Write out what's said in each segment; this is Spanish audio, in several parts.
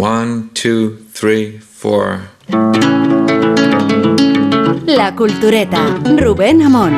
One, two, three, four. La Cultureta, Rubén Amón.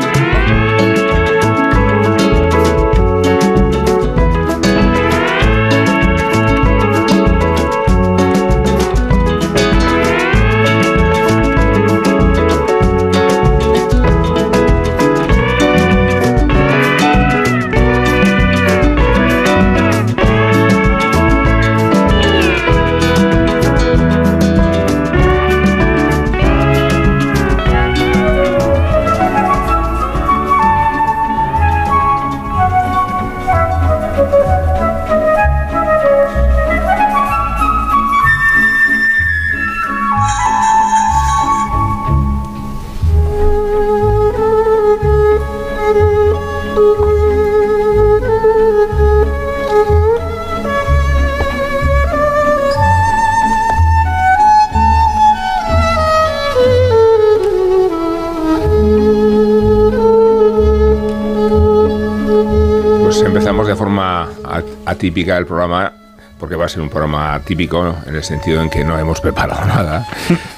A- atípica el programa, porque va a ser un programa típico en el sentido en que no hemos preparado nada,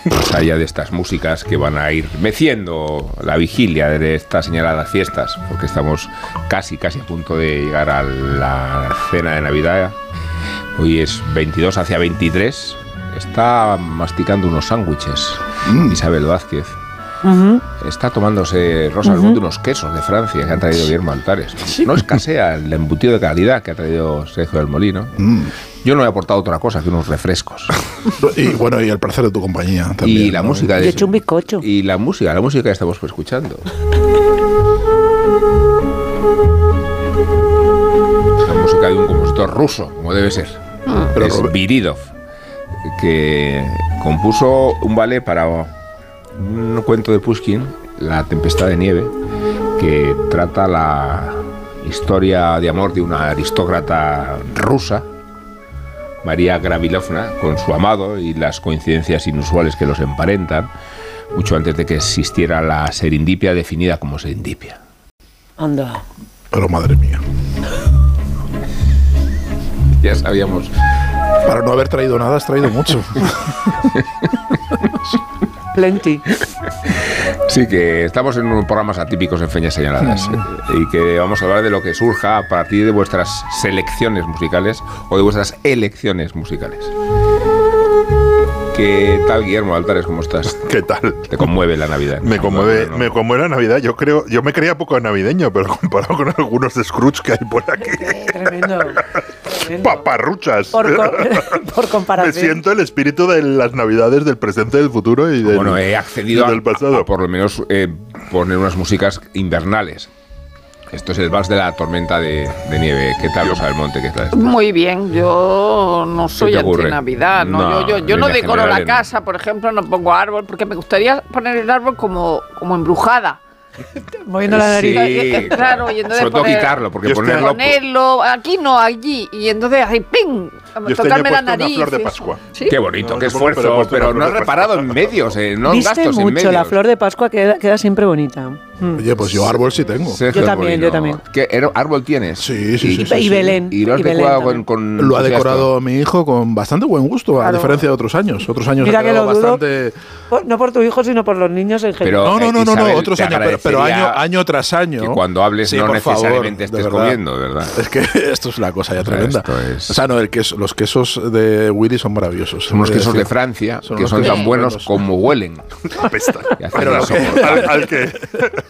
más allá de estas músicas que van a ir meciendo la vigilia de estas señaladas fiestas, porque estamos casi, casi a punto de llegar a la cena de Navidad. Hoy es 22 hacia 23. Está masticando unos sándwiches Isabel Vázquez. Está tomándose Rosa del Mundo unos quesos de Francia que han traído Guillermo Altares. No escasea el embutido de calidad que ha traído Sergio del Molino. Yo no he aportado otra cosa que unos refrescos. Y bueno, y el placer de tu compañía también. y la ¿no? música Yo de he hecho un bizcocho. y la música, la música que estamos escuchando. La música de un compositor ruso, como debe ser. Pero es Robert- Viridov, que compuso un ballet para un cuento de Pushkin, La tempestad de nieve, que trata la historia de amor de una aristócrata rusa, María Gravilovna, con su amado y las coincidencias inusuales que los emparentan, mucho antes de que existiera la serendipia definida como serendipia. Anda. Pero madre mía. Ya sabíamos. Para no haber traído nada, has traído mucho. Plenty. Sí, que estamos en unos programas atípicos en Feñas Señaladas eh, y que vamos a hablar de lo que surja a partir de vuestras selecciones musicales o de vuestras elecciones musicales. ¿Qué tal, Guillermo Altares? ¿Cómo estás? ¿Qué tal? Te conmueve la Navidad. Me conmueve, ¿no? me conmueve la Navidad. Yo creo, yo me creía poco navideño, pero comparado con algunos de Scrooge que hay por aquí, Tremendo. Tremendo. paparruchas. Por, co- por Me comparación. siento el espíritu de las Navidades del presente, del futuro y del, Bueno, he accedido y a, del pasado. a por lo menos eh, poner unas músicas invernales. Esto es el vals de la tormenta de, de nieve. ¿Qué tal, Rosa del Monte? ¿Qué tal? Muy bien, yo no soy anti-Navidad, ¿no? No, yo yo, yo en no decoro la generales no. casa, por ejemplo, no pongo árbol, porque me gustaría poner el árbol como, como embrujada. Moviendo la nariz. Sí, Claro, y entonces Sobre todo poner- quitarlo, porque ponerlo... Ponerlo aquí, no, allí, y entonces ahí, ¡ping! Yo este tocarme la puesto una nariz. flor de. Pascua. ¿Sí? Qué bonito, No, qué pero esfuerzo, pero, una no has reparado en medios, eh, no en Viste gastos en mucho, medios. la flor de Pascua queda, queda siempre bonita. Mm. Oye, pues yo árbol sí tengo. Yo también, yo también. ¿Qué árbol tienes? Sí, sí, Y- sí, y sí. Belén. Y lo has y Belén decorado con, también. con Lo ha decorado mi hijo con bastante buen gusto, a diferencia de otros años. Otros años Mira ha que quedado lo dudo. bastante... Por- no por tu hijo, sino por los niños en general. Pero, No, no, eh, no, no, no, Isabel, otros te años, pero, pero año, año tras año. Que cuando hables Sí, no favor, necesariamente de estés verdad. comiendo, ¿verdad? Es que esto es una cosa ya O sea, tremenda. es- O sea, no, el queso- los quesos de Willy son maravillosos. Son de quesos de. Francia Son que son tan buenos como huelen. Pero al que,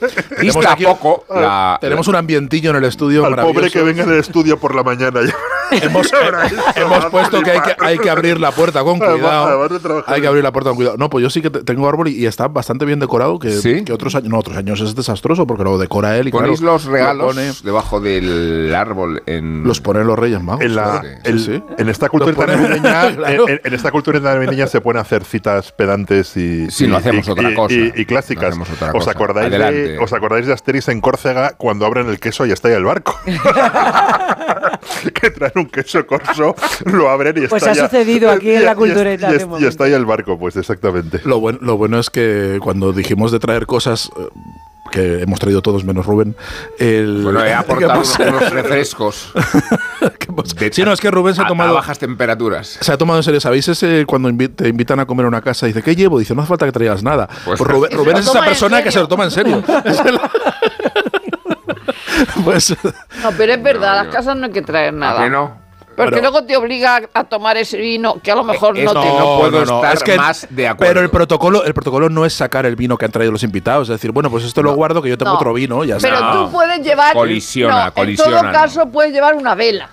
Aquí- poco la, Tenemos un ambientillo en el estudio al maravilloso. pobre que venga del estudio por la mañana. hemos, hemos puesto que hay, que hay que abrir la puerta con cuidado. además Hay que en- abrir la puerta con cuidado. No, pues yo sí que te- tengo árbol y, y está bastante bien decorado. Que, ¿Sí? que otros años. No, otros años es desastroso porque lo decora él y Ponéis claro, los lo regalos pone- debajo del árbol en los ponen los Reyes Magos. En, la- Sí, el- sí. en esta cultura ponen- navideña, Claro. en, en esta cultura navideña se pueden hacer citas pedantes y, Sí, y- no hacemos y- otra cosa. y- clásicas. ¿Os acordáis, de, ¿Os acordáis de Asterix en Córcega cuando abren el queso y está ahí el barco? que traen un queso corso, lo abren y Pues está ha ya- sucedido aquí en la cultureta y- y- está ahí el barco, pues exactamente. Lo, buen- lo bueno es que cuando dijimos de traer cosas eh, que hemos traído todos menos Rubén. El, Bueno, he ¿qué aportado unos, refrescos ¿Qué de- Sí, no, es que Rubén se ha a- tomado... a bajas temperaturas. Se ha tomado en serio, ¿sabéis ese cuando invi- te invitan a comer a una casa? Dice, ¿qué llevo? Dice, no hace falta que traigas nada. Pues- Pues, Rubén, es esa persona que se lo toma en serio. Es el- pues, No, pero es verdad, No, las casas no hay que traer ¿A nada. que no? Porque Pero- luego te obliga a tomar ese vino que a lo mejor Es no que te... no puedo estar más de acuerdo. Pero el protocolo, el protocolo no es sacar el vino que han traído los invitados. Es decir, bueno, pues esto lo guardo que yo tengo No. otro vino, ya Pero está. No. tú puedes llevar... Colisiona, no, colisiona, En todo no. caso puedes llevar una vela.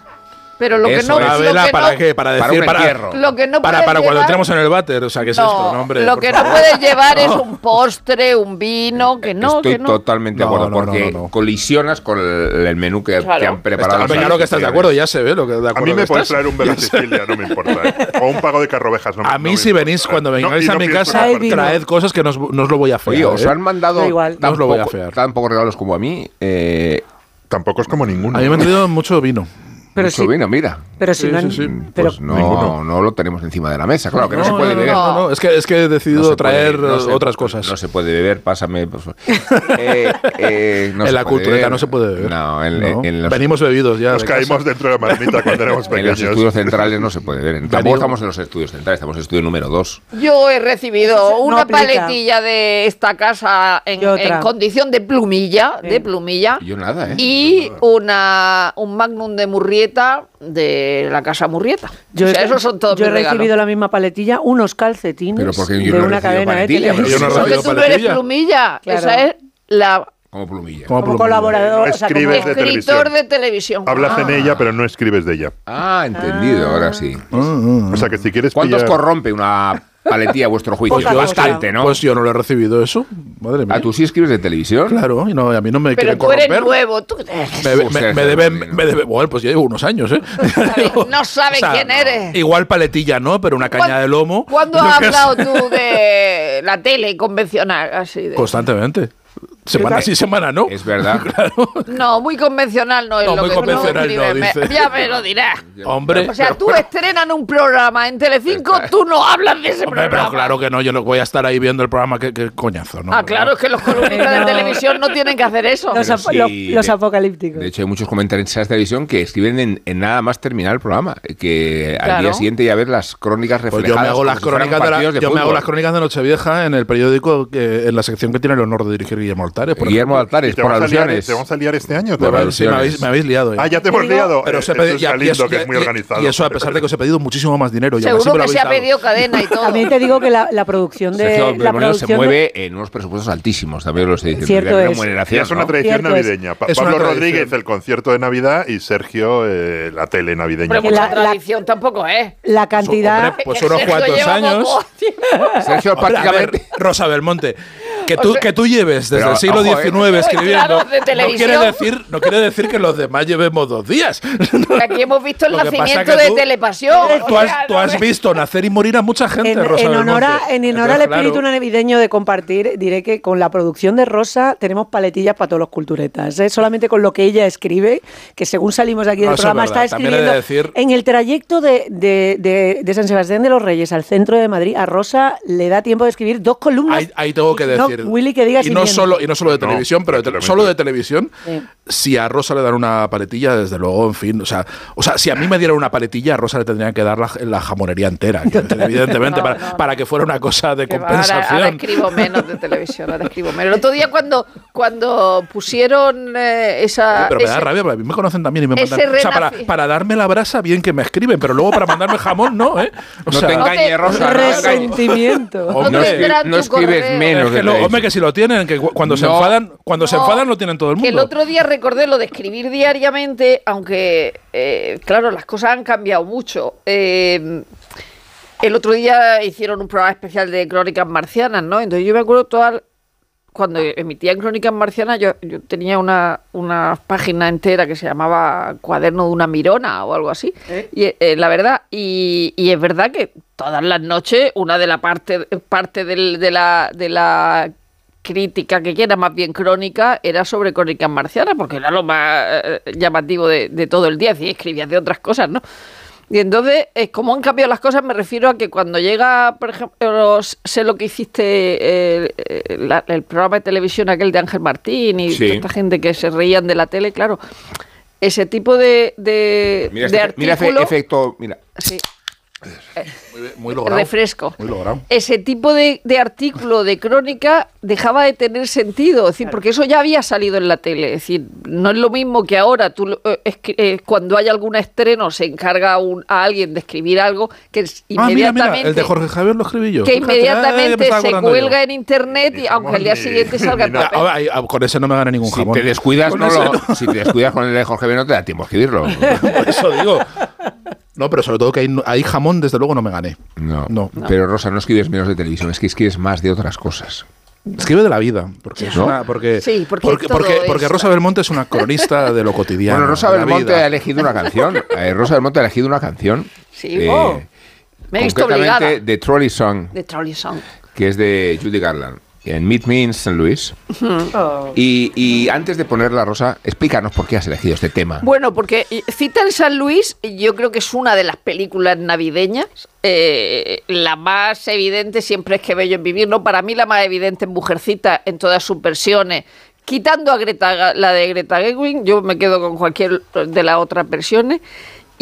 Pero lo que no... es. ¿La lo vela que para no- qué? Para decir, un para, entierro. Lo que no para, puedes para cuando llevar- entremos en el váter. O sea, ¿qué es No, esto? No, hombre, lo que no puedes llevar es un postre, un vino, que no, Estoy que totalmente de acuerdo, porque colisionas con el, el menú que, Claro. que han preparado. Está, claro que estás de acuerdo, ya se ve lo que de A mí me puedes traer un Vela Sicilia, no me importa. ¿eh? O un pago de carrovejas. No, A mí si venís, cuando vengáis a mi casa, Traed cosas que no os, no os lo voy a fear. Oye, os ¿eh? han mandado. No os lo voy a tampoco- fear. tan pocos regalos como a mí. Eh, Tampoco es como ninguno. A mí me han traído mucho vino. Pero mucho sí. vino, mira. Pero si Sí, no sí, sí. pero Pues no, ninguno. no lo tenemos encima de la mesa, claro, que no, se puede no, beber. No, no, es que, es que he decidido No se puede- traer no se- otras cosas. No se puede beber, pásame. favor. Eh, eh, no en se la beber. no se puede beber. No, en, No. en los, Venimos bebidos ya. Nos de caímos casa. dentro de la marmita cuando éramos en los pequeños. estudios centrales no se puede beber. Tampoco estamos en los estudios centrales, estamos en el estudio número 2. Yo he recibido No una aplica. paletilla de esta casa en, en condición de plumilla, Sí. de plumilla. Yo nada, ¿eh? Y una, un magnum de Murrieta de la casa Murrieta. Yo, o sea, he- esos son todos yo he regalos. recibido la misma paletilla, unos calcetines Pero porque yo de no una cadena de paletilla, pero televisión. yo no he Porque recibido tú no eres plumilla. Claro. Esa es la Como plumilla. Como como plumilla. colaborador, o sea, como de escritor televisión. de televisión. Hablas Ah. en ella, pero no escribes de ella. Ah, entendido, ahora sí. O sea que si quieres ¿Cuántos pillar- corrompe una paletilla a vuestro juicio? Pues yo- Bastante, ¿no? Pues yo no lo he recibido eso. Madre mía. ¿Ah, tú sí escribes de televisión? Claro, y no, a mí no me Pero quieren tú eres corromper. nuevo. Tú Me, me- Ustedes, me deben, me deben- bueno, pues ya llevo unos años, ¿eh? no O sea, quién eres. Igual paletilla no, pero una caña de lomo. ¿Cuándo yo has qué sé. hablado tú de la tele convencional? Así de... Constantemente. Semana sí, semana no. Es verdad. No, muy convencional no es No, lo muy que tú convencional no, dice. Ya me lo dirás. Hombre. O sea, tú estrenas un programa en Telecinco, tú no hablas de ese Hombre, programa. pero claro que no, yo no voy a estar ahí viendo el programa, qué, qué coñazo, ¿no? Ah, claro, es que los columnistas de televisión no tienen que hacer eso. Los, Pero ap- sí, los- de- los apocalípticos. De hecho, hay muchos comentaristas de televisión que escriben en, en nada más terminar el programa. Que al Claro. día siguiente ya ver las crónicas Pues reflejadas. yo me hago las si crónicas de la- de yo me hago las crónicas de Nochevieja en el periódico que, en la sección que tiene el honor de dirigir Guillermo Altares. por Guillermo ejemplo. Altares, ¿Y te por alusiones. ¿Te vamos a liar este año? Por Sí, me habéis, me habéis liado. ya. Ah, ya te hemos liado. pero Eh, se esto pedi- es y- eso- que es muy organizado. Y eso a pesar de que os he pedido muchísimo más dinero. Seguro que se ha pedido cadena y todo. También te digo que la, la producción de. Sergio la Bermúdez se producción de- mueve en unos presupuestos altísimos, también lo estoy diciendo. Cierto es. Ya es una tradición navideña. Pa- Es una Pablo. Rodríguez, el concierto de Navidad, y Sergio, eh, la tele navideña. Pero Que mucha la- la- tradición tampoco es. La cantidad. Pues unos cuantos años. Sergio prácticamente... Rosa Belmonte, que tú, que tú lleves desde Pero, siglo ojo, eh. XIX escribiendo, Claro, de no, quiere decir, no quiere decir que los demás llevemos dos días. Aquí hemos visto el Lo que pasa nacimiento de tú- Telepasión. Tú has, tú no has visto nacer y morir a mucha gente, En, Rosa en honor, a- Belmonte. en honor al espíritu claro, navideño de compartir, diré que con la producción de Rosa tenemos paletillas para todos los culturetas. ¿eh? Solamente con lo que ella escribe, que según salimos aquí del No, es programa, verdad. está he de escribiendo. decir- En el trayecto de, de- de- de San Sebastián de los Reyes al centro de Madrid, a Rosa le da tiempo de escribir dos columnas. Ahí, ahí tengo que No, decir. Willy, que digas y no solo y no solo de No, televisión, pero de te- solo de televisión. Sí. Si a Rosa le dan una paletilla, desde luego, en fin, o sea, o sea, si a mí me dieran una paletilla, a Rosa le tendrían que dar la, la jamonería entera, que- evidentemente, No, para, no. para que fuera una cosa de va, ahora, compensación. ahora escribo menos de televisión, ahora escribo menos. El otro día cuando, cuando pusieron eh, esa... pero me da ese- rabia, porque a mí me conocen también y me mandan. O sea, para, para darme la brasa, bien que me escriben, pero luego para mandarme jamón, no, ¿eh? O No sea, te engañes, Rosa. no te engañes. Resentimiento. Hombre, No, escribes correo. menos es de que lo- televisión. hombre, que si lo tienen, que cu- cuando se No. enfadan, cuando se enfadan lo tienen todo el mundo. Que el otro día recordé lo de escribir diariamente, aunque, eh, claro, las cosas han cambiado mucho. Eh, el otro día hicieron un programa especial de crónicas marcianas, ¿no? Entonces yo me acuerdo todas cuando emitían Crónicas Marcianas, yo, yo tenía una, una página entera que se llamaba Cuaderno de una Mirona o algo así. Y eh, la verdad, y, y es verdad que todas las noches, una de la parte, parte del- de la, de la crítica que era más bien crónica era sobre Crónicas Marcianas, porque era lo más eh, llamativo de, de todo el día, y escribías de otras cosas, ¿no? Y entonces, eh, como han cambiado las cosas, me refiero a que cuando llega, por ejemplo, sé lo que hiciste, eh, eh, la- el programa de televisión aquel de Ángel Martín y Sí. toda esta gente que se reían de la tele, claro, ese tipo de, de, Mira, de este- mira ese artículo- efecto, mira. Sí, Muy, muy logrado. refresco. Muy logrado. ese tipo de, de artículo, de crónica, dejaba de tener sentido. Es decir, porque eso ya había salido en la tele. Es decir, no es lo mismo que ahora tú, lo- eh, es que, eh, cuando hay algún estreno se encarga a, un- a alguien de escribir algo que es Ah, mira, inmediatamente, mira, el de Jorge Javier lo escribí yo. que inmediatamente estaba se cuelga yo. en internet y aunque al día siguiente salga. Ah, papel. ah, con ese no me gana ningún Si jamón. te descuidas, no si te descuidas con el de Jorge B no te da tiempo a escribirlo. Por eso digo. No, pero sobre todo que ahí, ahí jamón, desde luego, no me gané. No. No. Pero Rosa, no escribes menos de televisión, es que escribes más de otras cosas. Escribe de la vida. Porque es ¿No? una. Porque, Sí, porque porque, porque, Rosa Belmonte es una cronista de lo cotidiano. bueno, Rosa Belmonte ha elegido una canción. Eh, Rosa Belmonte ha elegido una canción. Sí, oh. Me he visto concretamente obligada. de Trolley Song, De Trolley Song. que es de Judy Garland. En Meet Me in St. Louis. Oh. Y, y antes de ponerla, Rosa, explícanos por qué has elegido este tema. Bueno, porque Cita en San Luis, yo creo que es una de las películas navideñas. eh, la más evidente siempre es que Bello en Vivir, ¿no? Para mí la más evidente es Mujercita en todas sus versiones. Quitando a Greta, la de Greta Gerwig, yo me quedo con cualquier de las otras versiones.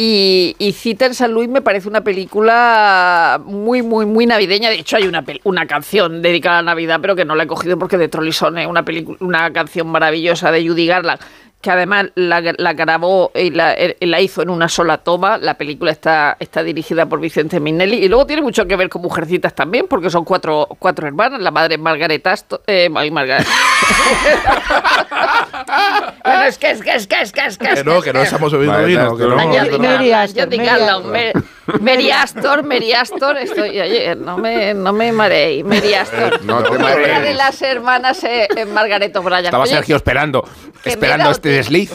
Y, y Cita en San Luis me parece una película muy, muy, muy navideña. De hecho, hay una, una canción dedicada a Navidad, pero que no la he cogido porque de Trollison es una, una canción maravillosa de Judy Garland, que además la, la grabó y la, eh, la hizo en una sola toma. La película está, está dirigida por Vicente Minnelli. Y luego tiene mucho que ver con Mujercitas también, porque son cuatro, cuatro hermanas. La madre es Margaret Astor. Eh, ay, Margaret. bueno, es que, es que, es que, es que, es que. Que no, que no estamos bebiendo Vale, vino. Que no, Mary Astor, Mary Astor. Mary- Astor, Mary Astor, estoy, oye, no me, no me mareéis, Mary Astor. No te Una de las hermanas eh, eh, Margaret O'Brien. Estaba Oye, Sergio esperando, esperando este desliz.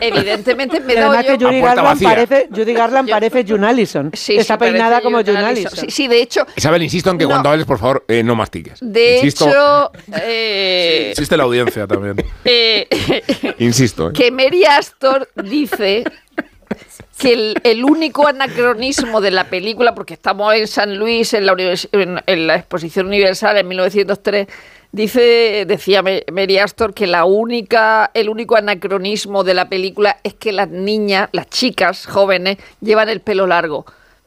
Evidentemente me dado además que Judy Garland parece, Judy Garland parece June Allison. Sí, Está sí, peinada como June June Allison. Allison. Sí, sí, de hecho, Isabel, insisto en que No. cuando hables, por favor, eh, no mastiques. de insisto, hecho, eh, Existe la audiencia también. eh, insisto. eh. que Mary Astor dice que el, el único anacronismo de la película, porque estamos en San Luis, en la, en, en la exposición universal en 1903, dice, decía Mary Astor que la única, el único anacronismo de la película es que las niñas, las chicas jóvenes, llevan el pelo largo.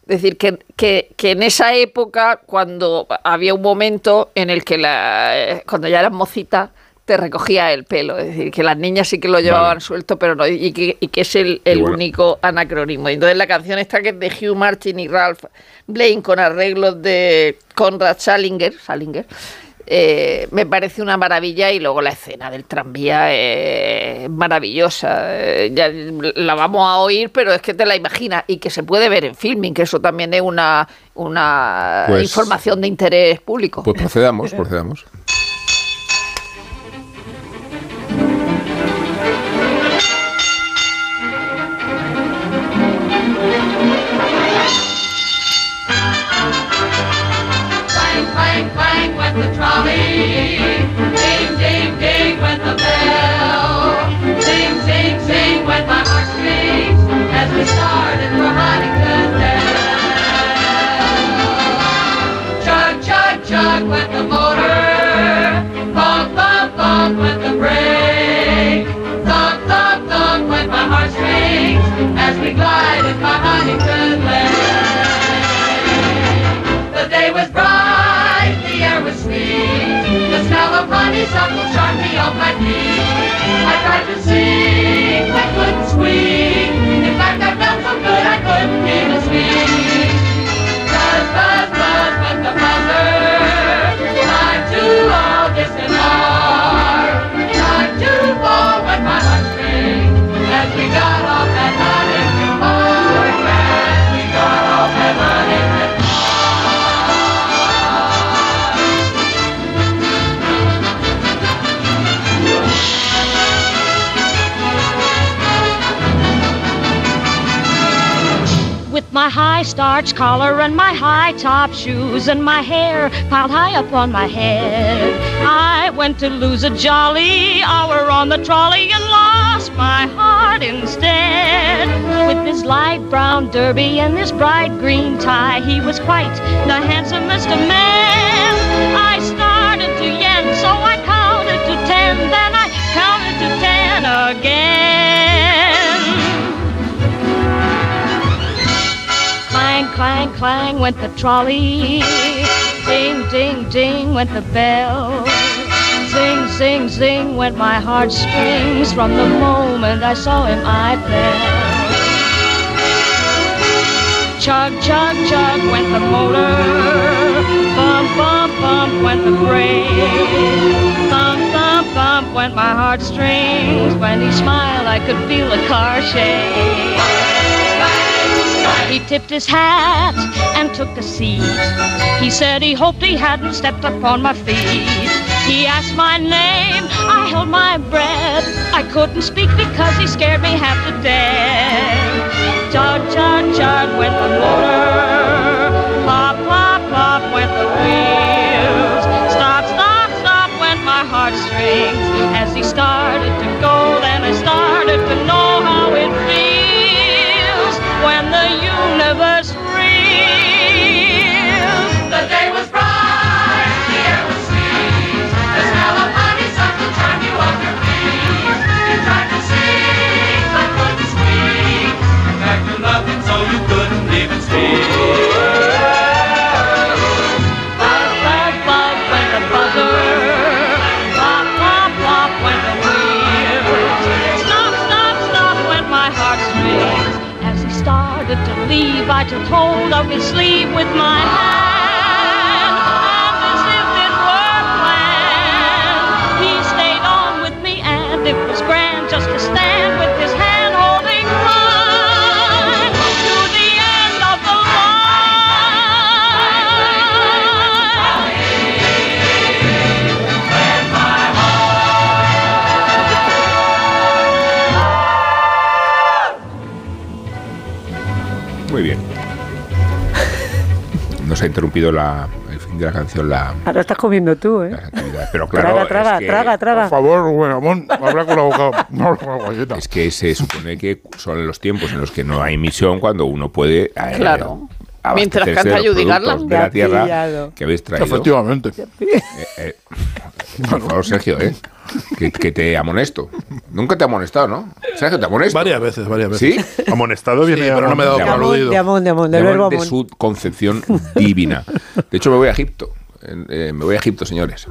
Es decir, que, que, que en esa época, cuando había un momento en el que la, cuando ya eras mocita, te recogía el pelo. Es decir, que las niñas sí que lo llevaban Vale. suelto, pero no, y que, y que es el, el Y bueno. único anacronismo. Y entonces la canción esta que es de Hugh Martin y Ralph Blaine con arreglos de Conrad Salinger, Salinger eh, me parece una maravilla y luego la escena del tranvía es maravillosa. Eh, ya la vamos a oír, pero es que te la imaginas y que se puede ver en filming, que eso también es una, una Pues- información de interés público. Pues procedamos, procedamos. honeysuckle charmed me off my feet. I tried to sing, I couldn't squeak. Freud, Venus, be. Starch collar and my high top shoes and my hair piled high up on my head, I went to lose a jolly hour on the trolley and lost my heart instead. With his light brown derby and his bright green tie, he was quite the handsomest of men. I started to yen, so I counted to ten, then I counted to ten again. Clang, clang, clang went the trolley. Ding, ding, ding went the bell. Zing, zing, zing went my heartstrings. From the moment I saw him, I fell. Chug, chug, chug went the motor. Bump, bump, bump went the brake. Thump, thump, thump went my heartstrings. When he smiled, I could feel the car shake. He tipped his hat and took a seat. He said he hoped he hadn't stepped upon my feet. He asked my name, I held my breath. I couldn't speak because he scared me half to death. Chug, chug, chug went the motor. Plop, plop, plop went the wheels. Stop, stop, stop went my heartstrings. As he started to go, then I started to know I took hold of his sleeve with my hand. And as if it were planned, he stayed on with me, and it was grand just to stand with ha interrumpido la, el fin de la canción la, Ahora estás comiendo tú, ¿eh? Pero claro, traga, traga, es que, traga, traga. Por favor, Rubén Amón, habla con la boca. No, con la galleta. Es que se supone que son los tiempos en los que no hay emisión cuando uno puede. eh, Claro. Mientras canta Garland. De la tierra pillado. que habéis traído. Efectivamente. Eh, eh, por favor, Sergio, ¿eh? Que, que te amonesto. Nunca te he amonestado, ¿no? Sergio, ¿te amonesto? Varias veces, varias veces. ¿Sí? Amonestado viene Sí, pero no me he dado De De por aludido. de amón, de amón, del de, verbo de su concepción divina. De hecho, me voy a Egipto. Eh, me voy a Egipto, señores.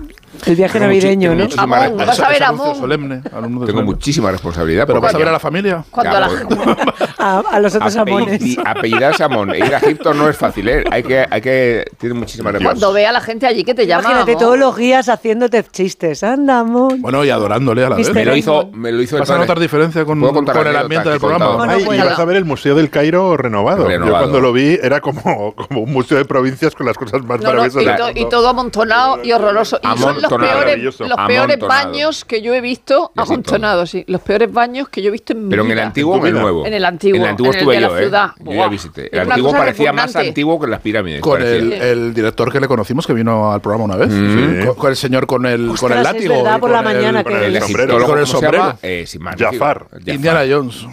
El viaje Tengo navideño, ¿no? tengo Amón, muchísima, vas a ver Amón. solemne, tengo solemne. muchísima responsabilidad. Pero vas a ver a la familia. Cuando la- pues, A, a los otros amones. apellidarse Amón e ir a Egipto no es fácil, ¿eh? Hay que, hay que, tiene muchísima Cuando responsabilidad. ve a la gente allí que te llama. Imagínate amor. todos los guías haciéndote chistes. Anda, amón. Bueno, y adorándole a la vez. Me lo hizo, Amón. me lo hizo el ¿Vas a notar diferencia con, ¿Puedo contar con el ambiente del programa? Bueno, Ay, pues y vas nada. a ver el Museo del Cairo renovado. Renovado. Yo cuando lo vi era como, como un museo de provincias con las cosas más maravillosas y, del to- mundo. y todo amontonado y horroroso. Y son los peores, los peores baños que yo he visto. Amontonados, sí. Los peores baños que yo he visto en mi Pero en el antiguo o en el nuevo. En el antiguo, En el antiguo en el estuve de la yo, ciudad. ¿eh? Yo ya visité. El antiguo parecía más antiguo que las pirámides. Con el, el director que le conocimos que vino al programa una vez. Mm. Sí. Con, con el señor con el, con el es látigo. verdad, por con la mañana el- que- con el sombrero. Con el sombrero. Eh, sí. Jafar. Indiana Jones.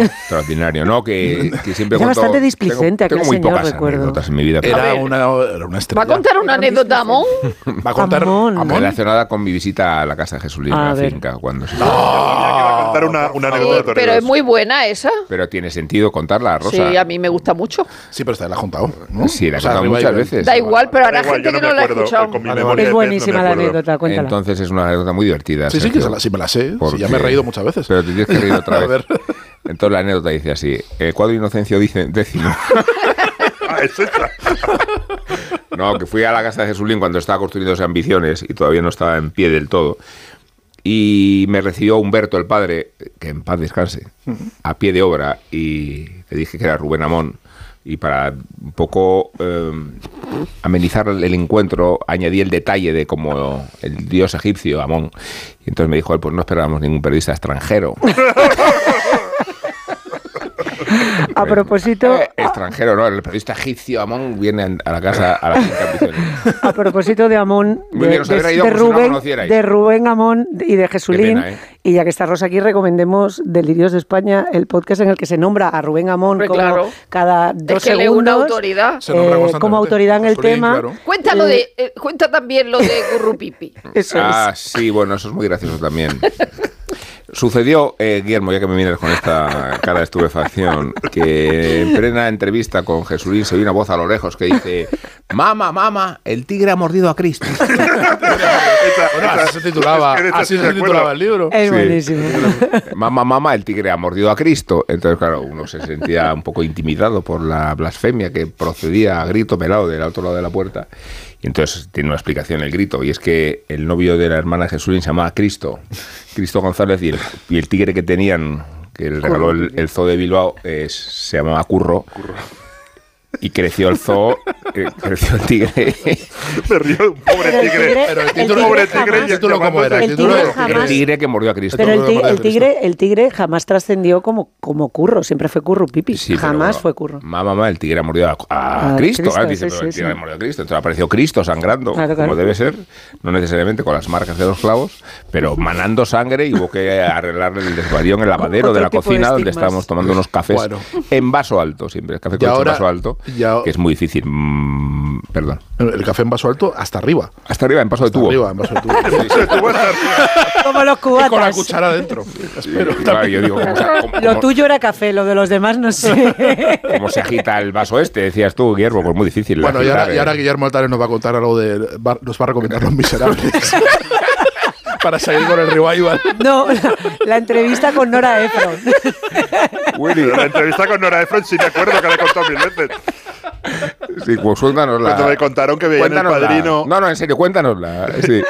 Extraordinario, ¿no? Que, que siempre Era bastante displicente aquel tengo muy señor, pocas recuerdo. anécdotas en mi vida. Era una, era una ¿Va estrella. a contar una anécdota, Amón? Va a contar Amón. Amón. Relacionada con mi visita a la casa de Jesulín, A en la ver. finca, cuando se... A contar una, una anécdota de Pero es muy buena esa. Pero tiene sentido contarla, Rosa. Sí, a mí me gusta mucho. Sí, pero esta la ha juntado. ¿no? Sí, la he O sea, contado muchas veces. Da igual, pero igual, gente que no no la ha escuchado. con mi Vale, memoria vale. Es buenísima no la anécdota, cuéntala. Entonces es una anécdota muy divertida. Sí, sí, que Sergio. se la, sí me la sé. Ya me he reído muchas veces. Pero te tienes que reír otra A vez. Entonces la anécdota dice así: el cuadro Inocencio dice décimo. Es esa. No, que fui a la casa de Jesulín cuando estaba construyendo ambiciones y todavía no estaba en pie del todo. Y me recibió Humberto, el padre, que en paz descanse, a pie de obra, y le dije que era Rubén Amón. Y para un poco eh, amenizar el encuentro, añadí el detalle de como el dios egipcio, Amón. Y entonces me dijo él, pues no esperábamos ningún periodista extranjero. A propósito, Eh, extranjero, ¿no? El periodista egipcio Amón viene a la casa a las ambiciones. a propósito de Amón, Muy de, bien, de- de no Rubén, conocierais. de Rubén Amón y de Jesulín. pena, ¿eh? Y ya que está Rosa aquí, recomendemos Delirios de España, el podcast en el que se nombra a Rubén Amón Hombre, como claro. cada dos que es segundos. una autoridad. Eh, como autoridad en el tema. claro. Cuéntalo Eh, de, eh, cuenta también lo de Gurrupipi. Eso Ah, es. sí, bueno, eso es muy gracioso también. Sucedió, eh, Guillermo, ya que me vienes con esta cara de estupefacción, que en plena entrevista con Jesulín se oye una voz a lo lejos que dice: Mama, mama, el tigre ha mordido a Cristo. Bueno, así se titulaba, así se el libro. Es Sí. buenísimo. Mamá, mamá, el tigre ha mordido a Cristo. Entonces, claro, uno se sentía un poco intimidado por la blasfemia que procedía a grito pelado del otro lado de la puerta. Y entonces tiene una explicación el grito, y es que el novio de la hermana Jesulín se llamaba Cristo, Cristo González, y el, y el tigre que tenían, que le regaló el, el zoo de Bilbao, es- se llamaba Curro. Y creció el zoo, eh, creció el tigre. Me río, un pobre el tigre. tigre- Pero el el título, tigre pobre tigre jamás- y ¿El título cómo era? El tigre es- jamás- el tigre que mordió a Cristo. Pero el, el tigre, el tigre jamás trascendió como, como curro, siempre fue curro pipi. Sí, jamás fue curro. Mamá, mamá, el tigre ha mordido a, a A Cristo. Cristo, ah, dice, sí, pero sí, el tigre sí. ha mordido a Cristo. Entonces apareció Cristo sangrando, Claro, claro. como debe ser, no necesariamente con las marcas de los clavos, pero manando sangre y hubo que arreglarle el desvarío en el lavadero de la de cocina donde estábamos tomando unos cafés Bueno. en vaso alto, siempre. Café Y con vaso alto, y ahora- que es muy difícil. Mm, perdón. El café en vaso alto hasta arriba. Hasta arriba, en paso de Hasta tubo. arriba, en vaso de tubo. Como los y con la cubatas. cuchara dentro. Espero. Claro, yo digo, ¿cómo se, cómo- Lo tuyo era café, lo de los demás no sé. cómo se agita el vaso este? Decías tú, Guillermo, pues muy difícil. de Bueno, y ahora, y ahora Guillermo Altares nos va a contar algo de. va- nos va a recomendar Los Miserables. Para seguir con el revival. No, la, la entrevista con Nora Ephron. Willy, La entrevista con Nora Ephron sí me acuerdo que la he contado mil veces. Sí, pues cuéntanosla. Cuando me contaron que veían el padrino. No, no, en serio, cuéntanosla. Sí.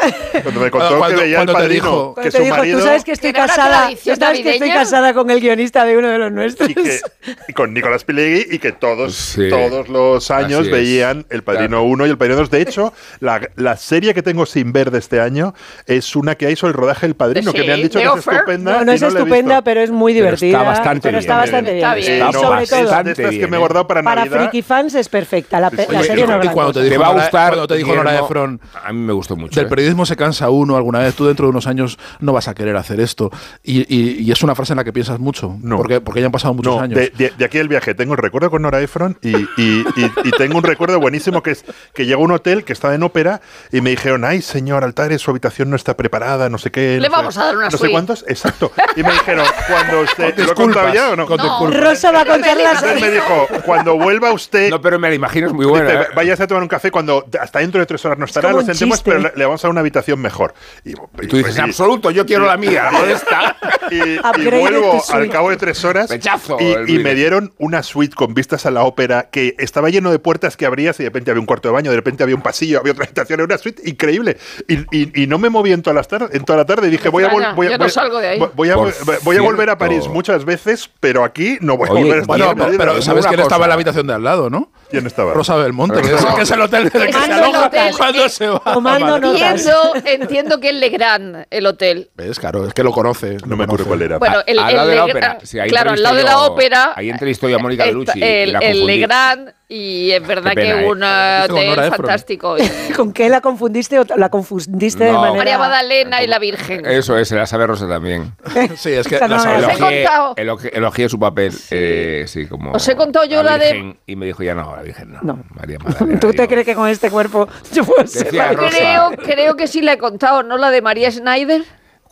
Cuando me contó Cuando- que veía el padrino, dijo- que Cuando su te dijo, marido. tú sabes que estoy ¿Era una casada, tú sabes que estoy casada con el guionista de uno de los nuestros. y, que, y con Nicolás Pilegui y que todos, Sí. todos los años es. veían El Padrino Claro. 1 y El Padrino 2. De hecho, la, la serie que tengo sin ver de este año es una que hay sobre el rodaje del Padrino, que Sí, me han dicho que es Offer. estupenda. No, no es he estupenda, pero es muy Pero está divertida. bastante pero está bien. bastante bien. Está bien. No, sobre es todo, de estas que me he ¿eh? guardado para, para Navidad. friki fans es perfecta. La, pe- la sí, serie no cuando te dijo Te va a gustar. cuando te dijo Nora Ephron, A mí me gustó mucho. Del ¿eh? periodismo se cansa uno alguna vez, tú dentro de unos años no vas a querer hacer esto. Y, y- y es una frase en la que piensas mucho, No. porque, porque ya han pasado muchos No, años. de, de- de aquí el viaje. Tengo el recuerdo con Nora Ephron y, y- y- y tengo un recuerdo buenísimo que es que llegó a un hotel que estaba en ópera y me dijeron, ay, señor Altares, su habitación no está preparada, no sé qué. Le no sé- vamos a dar una No sé suite. cuántos, exacto. Y me dijeron, cuando usted... ¿Lo he contado ya o no? Rosa va a contar las me dijo, cuando vuelva usted... No, pero me la imagino, es muy buena. Dice, ¿eh? váyase a tomar un café cuando hasta dentro de tres horas no estará, lo sentimos, pero le, le vamos a dar una habitación mejor. Y, Y tú dices, y- absoluto, yo quiero la mía, la modesta. y, y vuelvo al cabo de tres horas Rechazo y, y me dieron una suite con vistas a la ópera que estaba lleno de puertas que abrías y de repente había un cuarto de baño, de repente había un pasillo, había otra habitación, era una suite increíble. Y, y- y no me moví en toda, la tarde, en toda la tarde y dije, voy a, voy, a- no voy- voy volver a. París muchas veces, pero aquí no voy a volver a estar Bueno, en pero ¿sabes Una quién estaba en la habitación de al lado, no? ¿Quién estaba? Rosa Belmonte, que es, que es el hotel del que se aloja cuando se va. a Tomando notas. Entiendo, entiendo que es Legrand el hotel. ¿Ves? Claro, es que lo conoce. No me acuerdo cuál era. Bueno, el, al el lado de la ópera. Sí, ahí claro, al lado de la ópera. ahí entrevistó yo a Mónica está Bellucci El, el. Legrand, y es verdad pena, que ¿eh? un con hotel fantástico. ¿Con qué la confundiste o la confundiste de manera...? María Magdalena y la Virgen. Eso es, se la sabe Rosa también. Sí, es que la sabe- Elogié, contado. elogié- elogié su papel, eh, sí, como. Os he contado yo la de- Virgen, Y me dijo ya no, la Virgen no. No. María Magdalena. ¿Tú te crees que con este cuerpo yo puedo ser Decía la- Rosa. Creo, creo que sí la he contado, ¿no? La de María Schneider.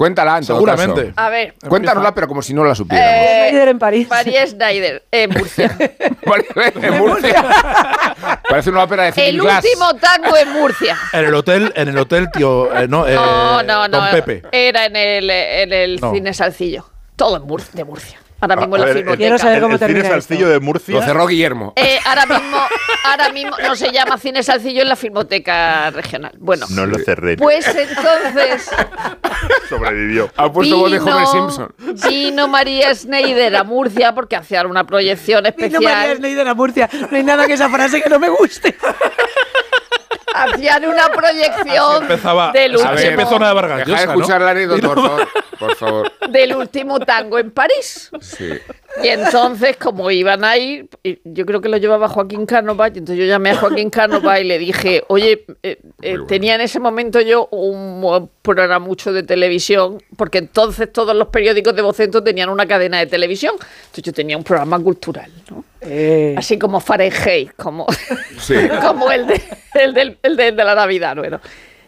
Cuéntala, en todo Seguramente. caso. A ver. Cuéntanosla, pero como si no la supiéramos. eh, Schneider en París. María Schneider, en Murcia. en Murcia. Parece una ópera de El Philip Glass. último tango en Murcia. En el hotel, en el hotel, tío. eh, no, eh, No, no, no. Don Pepe. Era en el, en el No. cine Salcillo. Todo en Mur- de Murcia. Ahora mismo en A la ver, filmoteca. Quiero saber el, cómo el cine termina Salcillo esto. de Murcia. Lo cerró Guillermo. Eh, ahora mismo, ahora mismo no se llama Cine Salcillo en la Filmoteca Regional. Bueno, No lo cerré. pues entonces Sobrevivió. Ha puesto voz de Homer Simpson. vino María Schneider a Murcia porque hacía una proyección Vino María especial. Schneider a Murcia. No hay nada que esa frase que no me guste. Hacían una proyección Empezaba, del así A ver, empezó una de Vargas Deja de Llosa, ¿no? escuchar la anécdota, por favor. Por favor. del último tango en París. Sí. Y entonces, como iban a ir, y yo creo que lo llevaba Joaquín Cánova, y entonces yo llamé a Joaquín Cánova y le dije, oye, eh, eh, bueno. tenía en ese momento yo un programa mucho de televisión, porque entonces todos los periódicos de Vocento tenían una cadena de televisión, entonces yo tenía un programa cultural, ¿no? Eh, Así como Fahrenheit, como, Sí. como el, de, el, del- el de, de la Navidad, bueno.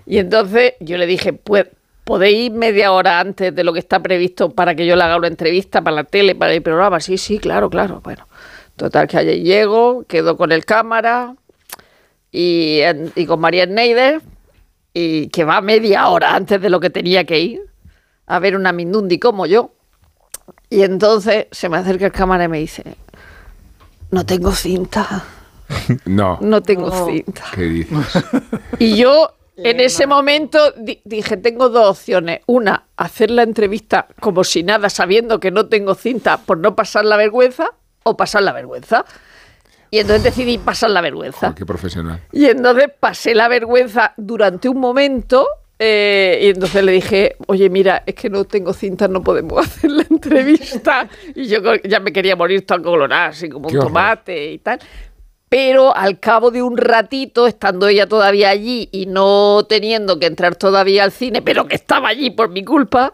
Y entonces yo le dije, pues, ¿podéis ir media hora antes de lo que está previsto para que yo le haga una entrevista para la tele, para el programa? Sí, sí, claro, claro. Bueno, total que allí llego, quedo con el cámara y, en- y con María Schneider, y que va media hora antes de lo que tenía que ir a ver una Mindundi como yo. Y entonces se me acerca el cámara y me dice, no tengo cinta, No. no tengo No. cinta. ¿Qué dices? Y yo en ese momento di- dije, tengo dos opciones. Una, hacer la entrevista como si nada, sabiendo que no tengo cinta por no pasar la vergüenza, o pasar la vergüenza. Y entonces decidí pasar la vergüenza. Qué profesional. Y entonces pasé la vergüenza durante un momento. eh, y entonces le dije, oye, mira, es que no tengo cinta, no podemos hacer la entrevista. Y yo ya me quería morir tan colorada, así como Qué un horror. tomate y tal. Pero al cabo de un ratito, estando ella todavía allí y no teniendo que entrar todavía al cine, pero que estaba allí por mi culpa,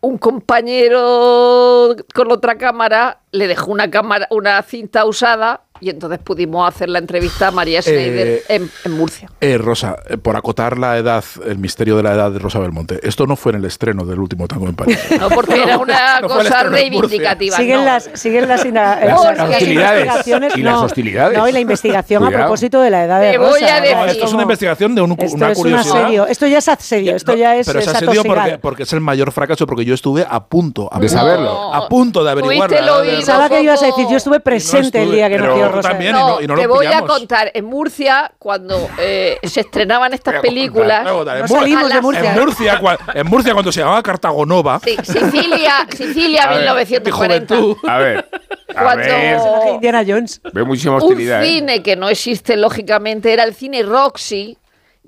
un compañero con otra cámara le dejó una cámara, una cinta usada y entonces pudimos hacer la entrevista a María Schneider Eh, en, en Murcia. Eh, Rosa, eh, por acotar la edad, el misterio de la edad de Rosa Belmonte, esto no fue en el estreno del último tango en París. No, porque era una no cosa reivindicativa. siguen no. las siguen las, ina- Las las hostilidades. investigaciones Y las hostilidades. no y la investigación a propósito de la edad de Te voy Rosa, a ¿no? decir- No, esto es una investigación de un- esto una es un curiosidad. asedio. Esto ya es asedio, esto No, ya es pero es es asedio porque, porque es el mayor fracaso, porque yo estuve a punto, a De saberlo. a punto de averiguar. Fuiste la edad lo de oído. Rosa. Pensaba que ibas a decir, yo estuve presente el día que nació tú Rosa. también. No, y no lo te voy a contar. En Murcia, cuando eh, se estrenaban estas películas. En salimos de Murcia. En Murcia, cua- en Murcia, cuando se llamaba Cartagonova, Sí, Sicilia, Sicilia A ver, 1940. mi juventud. A ver. A Cuando- ver. Indiana Jones. Veo muchísima un hostilidad. ¿eh? cine que no existe lógicamente era el cine Roxy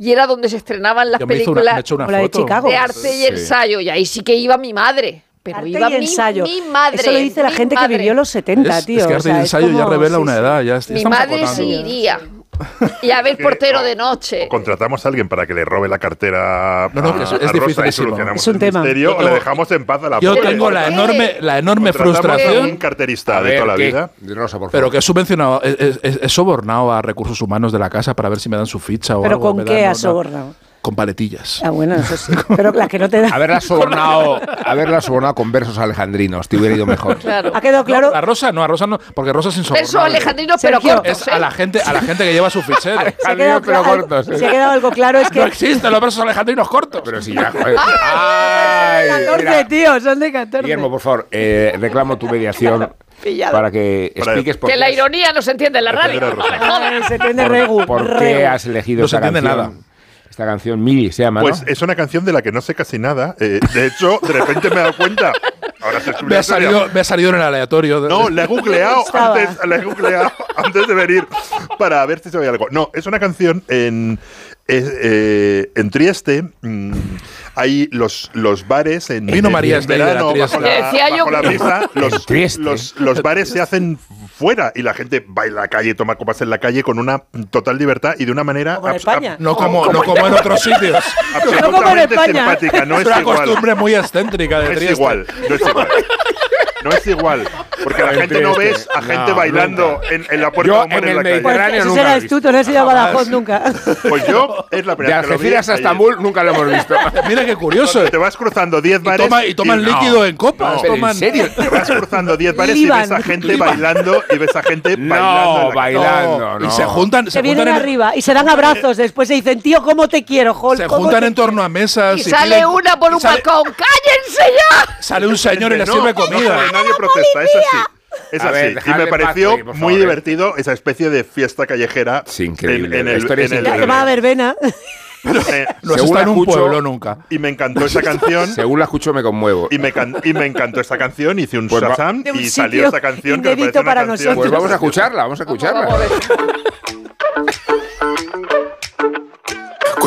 y era donde se estrenaban las una, he películas una de. Chicago. de arte y Sí. ensayo y ahí sí que iba mi madre pero Arte iba y mi, ensayo. mi madre Eso lo dice la mi gente madre. que vivió los 70, Es, tío. es que o arte sea, y ensayo ya como- revela sí, una sí. edad. Ya est- mi madre sí iría y a ver portero o- de noche O contratamos a alguien para que le robe la cartera No, no, a- es- a es Rosa y dificilísimo. solucionamos Es un el tema. misterio, Yo o le tengo- dejamos en paz a la Yo pobre. tengo la enorme, la enorme a un frustración, carterista A de ver, toda la ¿qué? vida. Rosa, por favor. pero que he subvencionado, he, he- he- he sobornado a recursos humanos de la casa para ver si me dan su ficha o ¿Pero algo. con me qué has no, sobornado? Con paletillas. Ah, bueno, eso sí. Pero las que no te dan. Haberla sobornado, haberla sobornado con versos alejandrinos, te hubiera ido mejor. claro Ha quedado claro. No, a Rosa no, a Rosa no, porque Rosa es insobornable. verso alejandrino pero Sergio, cortos Es ¿eh? a la gente, a la gente que lleva su fichero. Se ha Alejandrino, quedado, pero cortos. se ha quedado algo claro, es No que. existen los versos alejandrinos cortos. Pero si ya, joder. Ay, 14, mira. tío, son de 14. Guillermo, por favor, eh, reclamo tu mediación Pillado. para que Para- expliques por que qué, la ironía no se entiende en la radio. No. Ay, se entiende por- regu. por qué has elegido No se esta entiende canción. nada. Esta canción Mili se llama, Pues ¿no? es una canción de la que no sé casi nada. Eh, de hecho, de repente me he dado cuenta. Ahora se Me ha, salido, me ha salido en el aleatorio. No, la he googleado antes, la he googleado antes de venir para ver si sabía algo. No, es una canción en, eh, en Trieste. mm, hay los, los bares en, Vino María verano, Trieste. bajo la, Decía yo bajo la brisa, los, los, los bares se hacen fuera y la gente baila en la calle, toma copas en la calle con una total libertad y de una manera Como España. No como, no como en otros sitios. No como en absolutamente España. simpática. No Es es una igual. costumbre muy excéntrica de No es igual, no es igual. No es igual. Porque la En gente no ves a gente No, bailando en, en la puerta Yo de un en en el la calle. Mediterráneo Pues, eso tú, no has ido a Badajoz nunca. Pues yo es la De primera vez que lo vi Algeciras a ayer. Estambul nunca lo hemos visto. Mira qué curioso. Te vas cruzando 10 Y, bares. toma- y toman no, líquido en copas. Pero toman- en serio. Te vas cruzando 10 bares y ves a gente bailando y ves a gente bailando. en No, la calle. bailando, Y no. se juntan, se Se vienen juntan, en, arriba y se dan abrazos. Después se dicen, tío, ¿cómo te quiero, Jol? se ¿Cómo juntan en torno a mesas. y y sale una por un balcón ¡cállense ya! Sale un señor y le sirve comida. Nadie protesta, es así. Es A así. ver, y me pareció muy favor, eh. divertido esa especie de fiesta callejera. Increíble, En, en la el, historia en el- La llamada verbena. eh, No Según estado en un escucho- pueblo nunca. y me encantó esa canción. Según la escucho me conmuevo. Y me, can- y me encantó esta canción, hice un Pues Shazam y salió esta canción que me parece una para canción. Pues vamos a escucharla, vamos a escucharla. Vamos.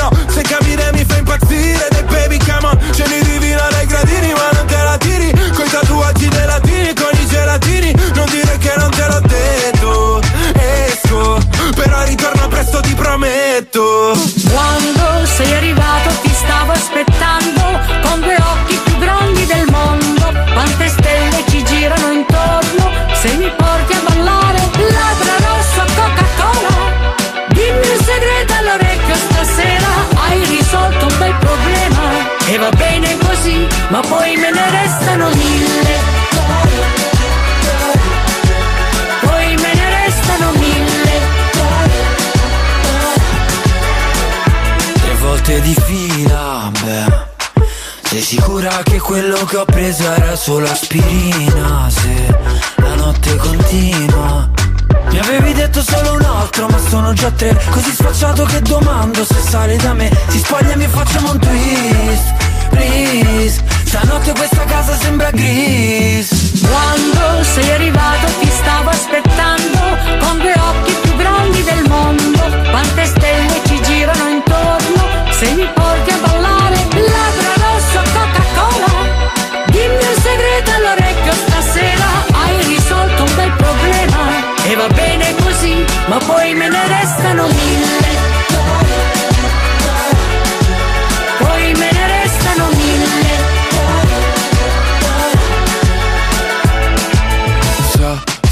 no Se capire mi fa impazzire. Dei baby come on, scegli di vino dai gradini Ma non te la tiri, coi tatuaggi dei latini Con i gelatini, non dire che non te l'ho detto. Esco, però ritorno presto ti prometto. Quando sei arrivato ti stavo aspettando. Con due occhi ma poi me ne restano mille. Poi me ne restano mille. Tre volte di fila, beh. Sei sicura che quello che ho preso era solo aspirina? Se la notte continua. Mi avevi detto solo un altro ma sono già tre. Così sfacciato che domando se sale da me. Si spoglia e mi facciamo un twist Please Stanotte questa casa sembra gris Quando sei arrivato ti stavo aspettando con due occhi più grandi del mondo. Quante stelle ci girano intorno se mi porti a ballare. Labbra rosso Coca-Cola. Dimmi un segreto all'orecchio stasera. Hai risolto un bel problema e va bene così, ma poi me ne restano mille.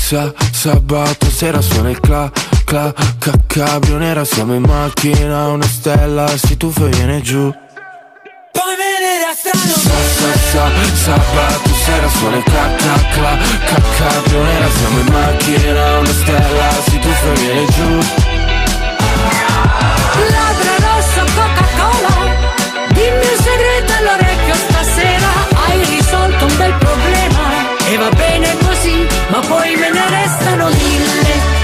Sa, sa, sabato sera suona il cla, cla, ca, cabrio nera Siamo in macchina, una stella si tuffa e viene giù. Poi me ne restano Sa, sa, sa, sabato sera suona il cla, cla, cla, ca, cabrio nera Siamo in macchina, una stella si tuffa e viene giù. Labbra rosso Coca-Cola Dimmi un segreto all'orecchio stasera Hai risolto un bel problema E va bene così Ma poi me ne restano mille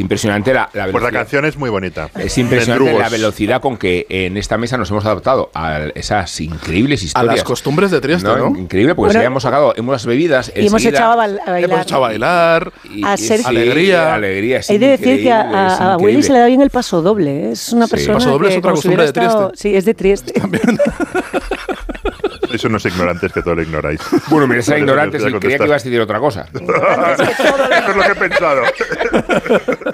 impresionante la, la Pues la velocidad. canción es muy bonita. Es impresionante Mendrugos. la velocidad con que en esta mesa nos hemos adaptado a esas increíbles A historias. las costumbres de Trieste, ¿no? Increíble, porque Bueno, ya hemos sacado unas bebidas. Y hemos echado a, a bailar. Hemos echado a bailar. y- a y- Sergio. sí, Alegría. alegría, es He de decir que a, a- a Willy se le da bien el paso doble. ¿eh? Es una Sí. persona Paso doble es otra costumbre de estado- Trieste. Sí, es de Trieste. Sois unos ignorantes que todo lo ignoráis. Bueno, Por eso ignorante, a creía que ibas a decir otra cosa. Eso es lo que he pensado.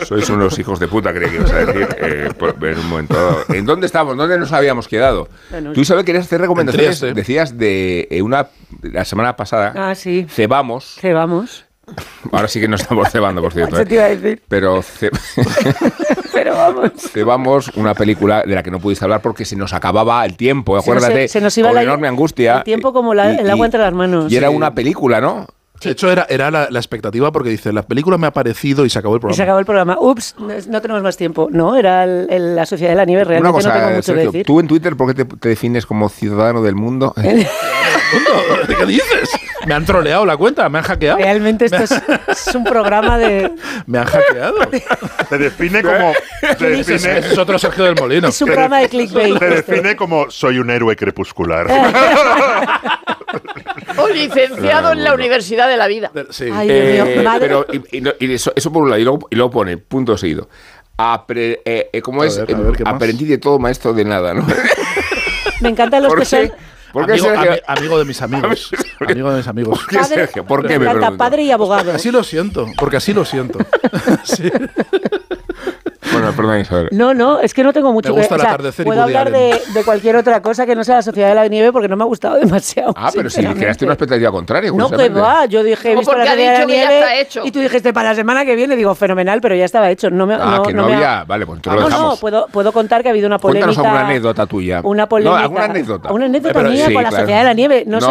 Sois unos hijos de puta, creía que ibas a decir. eh, por- en un momento dado. ¿En dónde estamos? ¿Dónde nos habíamos quedado? Bueno, Tú, Isabel, querías hacer recomendaciones. Trieste. Decías de eh, una. La semana pasada. Ah, sí. Cebamos. Cebamos. Ahora sí que no estamos cebando, por cierto. Eso ¿eh? te iba a decir. Pero ce- Pero vamos. cebamos una película de la que no pudiste hablar porque se nos acababa el tiempo. Se nos- Acuérdate. se nos iba con la- enorme angustia. el tiempo como la- el agua entre las manos. Y era Sí. una película, ¿no? De hecho, era, era la, la expectativa porque dice, la película me ha parecido y se acabó el Y programa. se acabó el programa. Ups, no, no tenemos más tiempo. No, era el- el- la Sociedad de la Nieve. Realmente una cosa, no tengo mucho Sergio, que decir. ¿tú en Twitter por qué te, te defines como ciudadano del mundo? ¿Qué dices? Me han troleado la cuenta, me han hackeado. Realmente esto es, es un programa de... Me han hackeado. Te define como. Te define, es otro Sergio del Molino. Es un programa de clickbait. te este. define como soy un héroe crepuscular. O licenciado en la Universidad de la Vida. Sí. Ay, Dios mío, Eh, madre. pero y, y no- y eso, eso por un lado, y luego, y luego pone, punto seguido. Apre, eh, eh, ¿Cómo A es? ver. Aprendí de todo, maestro de nada, ¿no? Me encantan los ¿Por que son ¿Por qué, amigo, Sergio? ami- amigo de mis amigos. amigo de mis amigos. ¿Por qué, padre, Sergio? ¿Por qué me pregunto? padre y abogado. Así lo siento, porque así lo siento. Sí. Bueno, perdona, perdona, Isabel. No, no, es que no tengo mucho Me gusta que el o sea, y Puedo Woody hablar de, cualquier otra cosa que no sea la Sociedad de la Nieve porque no me ha gustado demasiado. Ah, pero si creaste una expectativa contraria. No, que va, yo dije, he No, visto la Sociedad de la Nieve y tú dijiste para la semana que viene, digo, fenomenal, pero ya estaba hecho. No me, Ah, no, que no, me ha- había. Vale, pues entonces no, lo no, dejamos. puedo, puedo contar que ha habido una polémica. Cuéntanos alguna anécdota tuya. Una polémica. No, alguna anécdota. Una anécdota Pero- mía sí, con la. Sociedad de la Nieve. No, sé.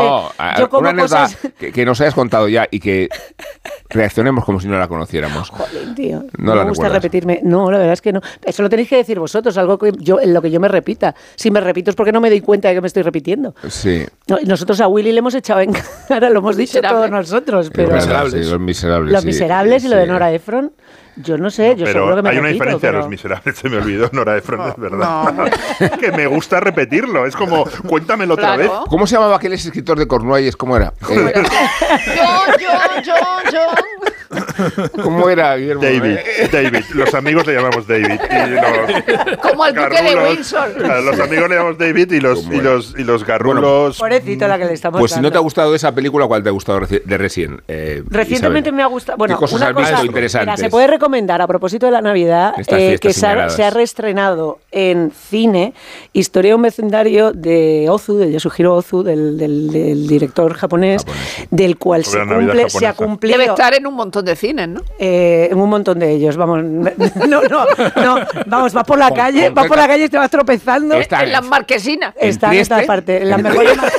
Yo como cosas. que, que nos hayas contado ya y que reaccionemos como si no la conociéramos. Joder, tío, No no la me gusta recuerdas. repetirme. No, la verdad es que no. Eso lo tenéis que decir vosotros, algo que yo, en lo que yo me repita. Si me repito es porque no me doy cuenta de que me estoy repitiendo. Sí. Nosotros a Willy le hemos echado en cara, lo hemos dicho Miserable. todos nosotros, pero verdad, Miserables. sí, los miserables. Los sí, miserables y lo de. Nora Ephron, yo no sé, yo seguro que me hay una repito, diferencia, pero- Los Miserables se me olvidó, Nora Ephron, es verdad. que me gusta repetirlo, es como, cuéntamelo otra vez. ¿Cómo se llamaba aquel escritor de Cornualles? ¿Cómo era? Eh, John, John, John, John. ¿Cómo era, Guillermo? David, Eh, David, los amigos le llamamos David. Y los Como al duque de Windsor. Los amigos le llamamos David y los, y los, y los garrulos. Pobrecito la que le estamos Pues si no te ha gustado esa película, ¿cuál te ha gustado reci- de Resident? Eh, Recientemente Isabel? me ha gustado. Bueno, ¿Qué cosas una has visto cosa, interesantes? Mira, se puede recomendar a propósito de la Navidad eh, que se ha, se ha reestrenado en cine Historia de un vecindario de Ozu, de Yasuhiro Ozu, del, del- del director japonés, Japonés. del cual Sobre se, cumple, se ha cumplido Debe estar en un montón de cines, ¿no? eh, en un montón de ellos. Vamos, no, no, no, vamos, vas por la Con- calle, vas por la calle y te vas tropezando. Está en las marquesinas. Está en Trieste? todas partes, en las ¿En mejores, mar-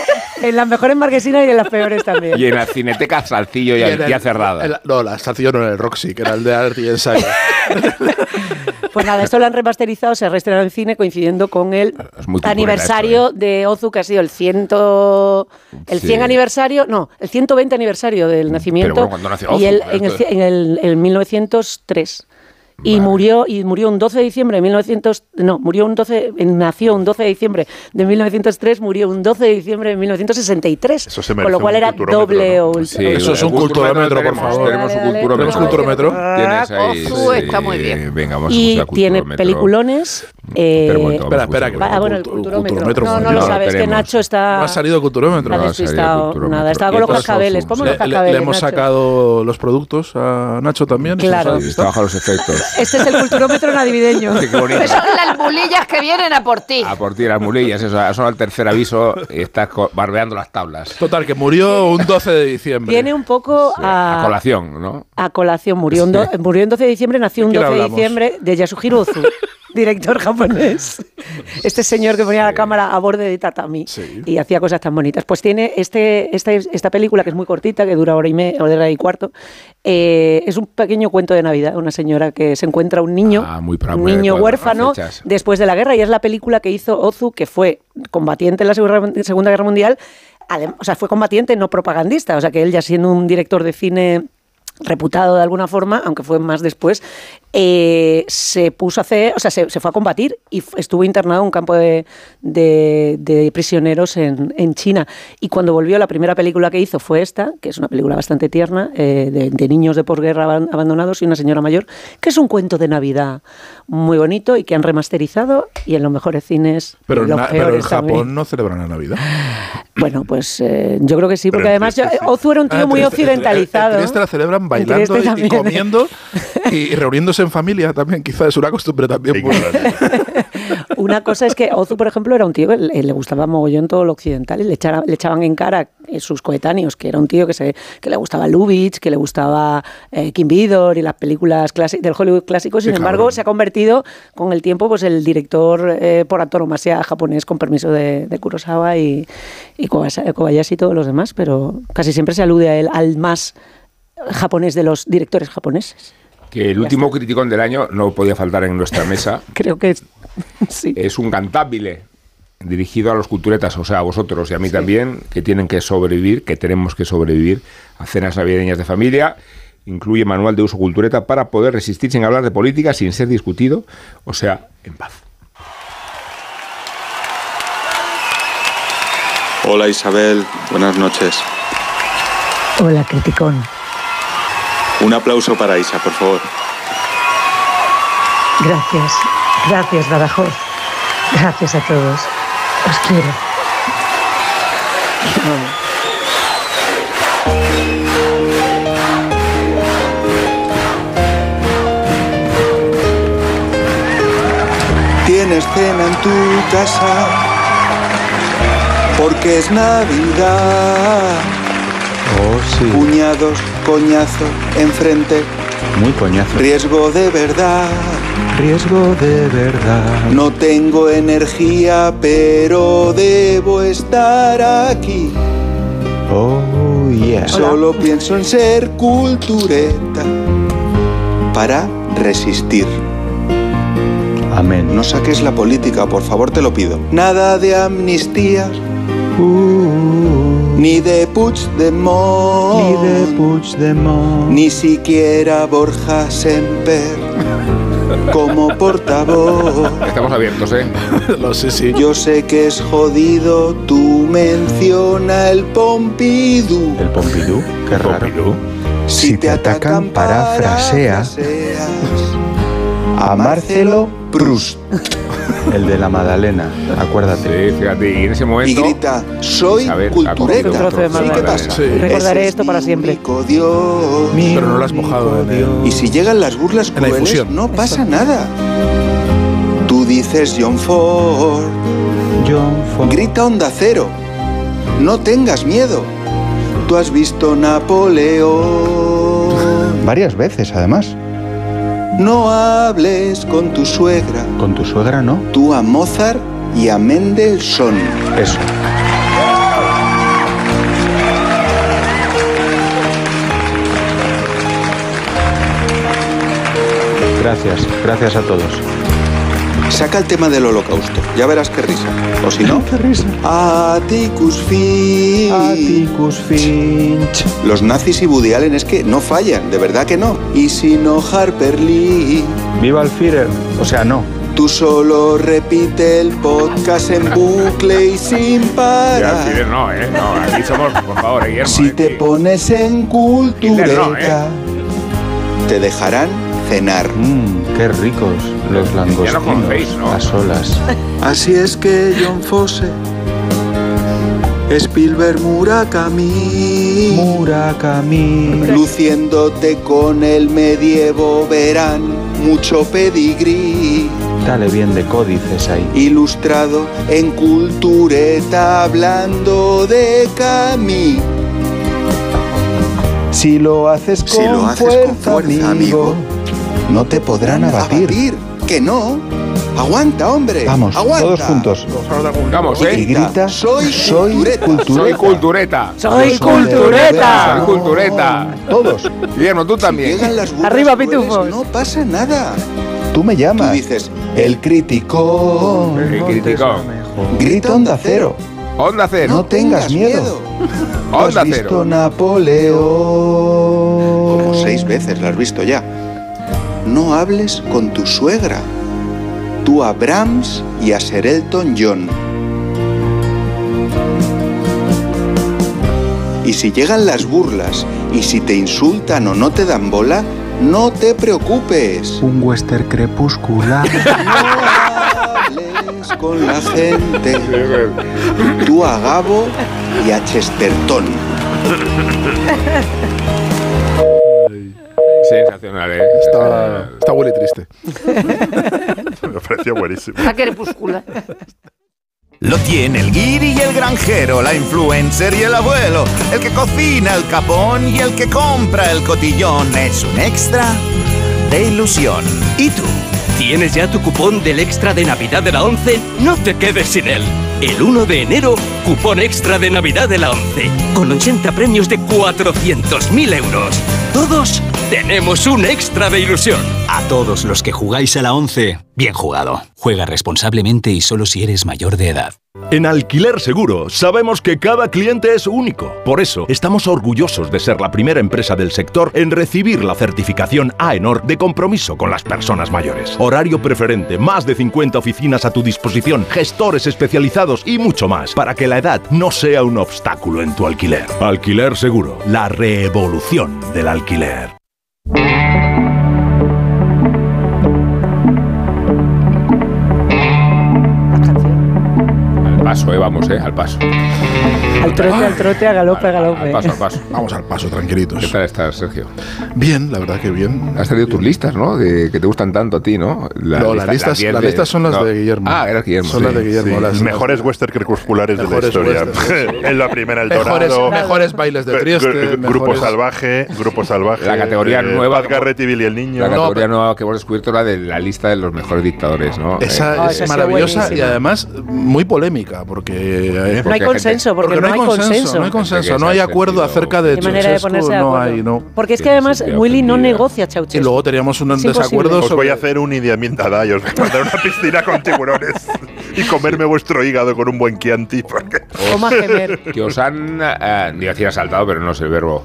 en las mejores marquesinas y en las peores también. Y en la cineteca Salcillo ya, en ya cerrada. el- no, la Salcillo no era el Roxy, que era el de Art y Ensayo. Pues nada, esto lo han remasterizado, se ha reestrenado en cine coincidiendo con el aniversario esto, ¿eh? de Ozu, que ha sido el, ciento, el Sí. 100 aniversario, no, el 120 aniversario del nacimiento. bueno, ¿cuándo nació Ozu? Y el, en, el, en el- en 1903. Y Vale. murió y murió un 12 de diciembre de 1900 no, murió un 12 nació un 12 de diciembre de 1903, murió un 12 de diciembre de 1963. Eso se con lo cual era doble ¿no? o Sí, Eso es un culturómetro, por favor. Tenemos un culturómetro. ¿Tenemos culturómetro? Tienes ahí. Ozu está muy bien. Venga, vamos a y usar tiene peliculones eh, Espera un momento, Espera, a espera, que- ah, bueno, el Cultu- culturómetro. culturómetro, No, no no lo sabes, que. Nacho está No ha salido culturómetro. No ha despistado. culturómetro. Nada, está con los cascabeles. Ozu, Ponme los Le, le- cascabeles, le hemos Nacho. sacado los productos a Nacho también. ¿eso Claro. sabes? Sí, está bajo los efectos. Este es el culturómetro navideño. Qué bonito. Son las mulillas que vienen a por ti. A por ti las mulillas, eso, son el tercer aviso y estás co- barbeando las tablas. Total, que murió un 12 de diciembre. Viene un poco A a, colación, ¿no? a colación. Murió, un do- murió en 12 de diciembre, nació ¿De un quién 12 de diciembre de Yasuhiro Ozu, director japonés. Este señor que ponía la cámara a borde de tatami Sí. y hacía cosas tan bonitas. Pues tiene este, este- esta película que es muy cortita, que dura hora y media, hora y cuarto. eh, es un pequeño cuento de Navidad. Una señora que se encuentra un niño, Ah, muy un niño huérfano después de la guerra y es la película que hizo Ozu, que fue combatiente en la Segunda Guerra Mundial. O sea, fue combatiente, no propagandista. O sea, que él ya siendo un director de cine reputado de alguna forma, aunque fue más después, eh, se puso a hacer, o sea, se, se fue a combatir y estuvo internado en un campo de, de- de prisioneros en, en China. Y cuando volvió, la primera película que hizo fue esta, que es una película bastante tierna, eh, de, de niños de posguerra aban- abandonados y una señora mayor, que es un cuento de Navidad muy bonito y que han remasterizado y en los mejores cines. Pero, en na- pero en peores también. Japón no celebran la Navidad. Bueno, pues eh, yo creo que sí, porque además yo- Trieste sí. Ozu era un tío Ah, muy Trieste- occidentalizado. En Trieste la celebran bailando y- comiendo y reuniéndose en familia también. Quizás es una costumbre también. Ignorante. Una cosa es que Ozu, por ejemplo, era un tío que le, gustaba mogollón todo lo occidental y le, echara- le echaban en cara eh, sus coetáneos, que era un tío que, se, que le gustaba Lubitsch, que le gustaba eh, Kim Vidor y las películas del Hollywood clásico. Sin embargo, cabrón. se ha convertido con el tiempo pues el director eh, por antonomasia japonés con permiso de, de Kurosawa y, y Kobayashi y todos los demás, pero casi siempre se alude a él, al más japonés de los directores japoneses. Que el último criticón del año no podía faltar en nuestra mesa. Creo que sí. Es un cantabile dirigido a los culturetas, o sea, a vosotros y a mí también, que tienen que sobrevivir, que tenemos que sobrevivir a cenas navideñas de familia. Incluye manual de uso cultureta para poder resistir sin hablar de política, sin ser discutido, o sea, en paz. Hola Isabel, buenas noches. Hola, criticón. Un aplauso para Isa, por favor. Gracias, gracias Badajoz. Gracias a todos. Os quiero. una escena en tu casa, porque es Navidad. Oh, sí. Cuñados, coñazo, enfrente, Muy coñazo. riesgo de verdad. Riesgo de verdad. No tengo energía, pero debo estar aquí. Oh, yeah. Solo pienso en ser cultureta para resistir. Amén. No saques la política, por favor, te lo pido. Nada de amnistía, Uh, ni de Puigdemont, ni de Puigdemont. ni siquiera Borja Semper como portavoz. Estamos abiertos, ¿eh? Lo sé, sí. Yo sé que es jodido, tú menciona el Pompidou. El Pompidou, qué raro. Pompidou. Si te atacan, parafrasea parafraseas a Marcelo Proust el de la Magdalena, acuérdate. Sí, fíjate, y en ese y momento. grita, soy Isabel, cultureta. ¿Sí qué pasa? Sí. Recordaré esto es para siempre. Dios. Pero no lo has mojado en el... Y si llegan las burlas la crueles, no pasa nada. Tú dices John Ford, John Ford. grita onda cero. No tengas miedo. Tú has visto Napoleón. Varias veces, además. No hables con tu suegra. Con tu suegra, ¿no? Tú a Mozart y a Mendelssohn. Eso. Gracias, gracias a todos. Saca el tema del holocausto. Ya verás qué risa. O si no, Qué risa. Atticus Finch. Atticus Finch. Los nazis y Woody Allen es que no fallan, de verdad que no. Y si no Harper Lee, Viva el Führer. O sea, no. tú solo repite el podcast en bucle y sin Ya, parar. Fidel, no, ¿eh? No, aquí somos, por favor, eh, Guillermo. Si eh, te pones en Hitler cultureta, no, ¿eh? te dejarán cenar. Mmm, qué ricos los langostinos. conocéis, ¿no? A solas. Así es que John Fosse, Spielberg Murakami, Murakami. luciéndote con el medievo verán mucho pedigrí. Dale bien de códices ahí. Ilustrado en cultureta hablando de Camí. Si lo haces con, Si lo haces fuerza, con fuerza, amigo, amigo, no te podrán abatir. Que no. Aguanta, hombre. Vamos, Aguanta. todos juntos. Vamos, Y ¿eh? grita, Soy soy cultureta. cultureta. Soy cultureta. ¡Soy cultureta! Soy cultureta. Todos. Guillermo, tú también. Llegan las burlas Arriba, pitufos. No pasa nada. Tú me Tú llamas. dices, el crítico. El crítico. Grita onda cero. Onda cero. No tengas miedo. ¿Tú Onda has visto cero. Napoleón? Como seis veces la has visto ya. No hables con tu suegra. Tú a Brahms y a Sir Elton John. Y si llegan las burlas y si te insultan o no te dan bola, no te preocupes. Un western crepuscular. No hables con la gente. Tú a Gabo y a Chesterton. Sensacional, ¿eh? Está, está bueno y triste. Me pareció buenísimo. La crepúscula. Lo tiene el guiri y el granjero, la influencer y el abuelo, el que cocina el capón y el que compra el cotillón. Es un extra de ilusión. ¿Y tú? ¿Tienes ya tu cupón del extra de Navidad de la 11? No te quedes sin él. El 1 de enero, cupón extra de Navidad de la 11, con 80 premios de 400.000 euros. Todos tenemos un extra de ilusión. A todos los que jugáis a la 11, bien jugado. Juega responsablemente y solo si eres mayor de edad. En Alquiler Seguro sabemos que cada cliente es único. Por eso estamos orgullosos de ser la primera empresa del sector en recibir la certificación AENOR de compromiso con las personas mayores. Horario preferente, más de 50 oficinas a tu disposición, gestores especializados y mucho más para que la edad no sea un obstáculo en tu alquiler. Alquiler Seguro, la revolución del alquiler. alquiler. Paso, eh, vamos, eh, al paso. Al trote, al trote, a galope, a galope. Al paso, al paso. Vamos al paso, tranquilitos. ¿Qué tal estás, Sergio? Bien, la verdad que bien. Has traído tus listas, ¿no? De, que te gustan tanto a ti, ¿no? La No, las listas- diez las de- listas son las de Guillermo. Ah, era Guillermo. Son las de Guillermo, Sí, las- mejores western crepusculares de la Mejores historia. en la primera el Mejores- Dorado. mejores bailes de Trieste, gru- Grupo mejores- salvaje, Grupo salvaje. La categoría eh, nueva. Paz Garrett y Billy el niño. La categoría nueva que hemos descubierto la de la lista de los mejores dictadores, ¿no? Esa Eh, Ah, es sido maravillosa y además muy polémica porque eh, No hay consenso, porque, no hay consenso. no hay consenso, no hay acuerdo acerca de de Ceausescu, ponerse de no hay, no. Porque es que además Willy no negocia Ceausescu. Y luego teníamos un desacuerdo Os voy a hacer un Idi Amin Dada y os voy a mandar una piscina con tiburones y comerme vuestro hígado con un buen Chianti. porque- que os han, eh, digo decir asaltado, pero no es el verbo.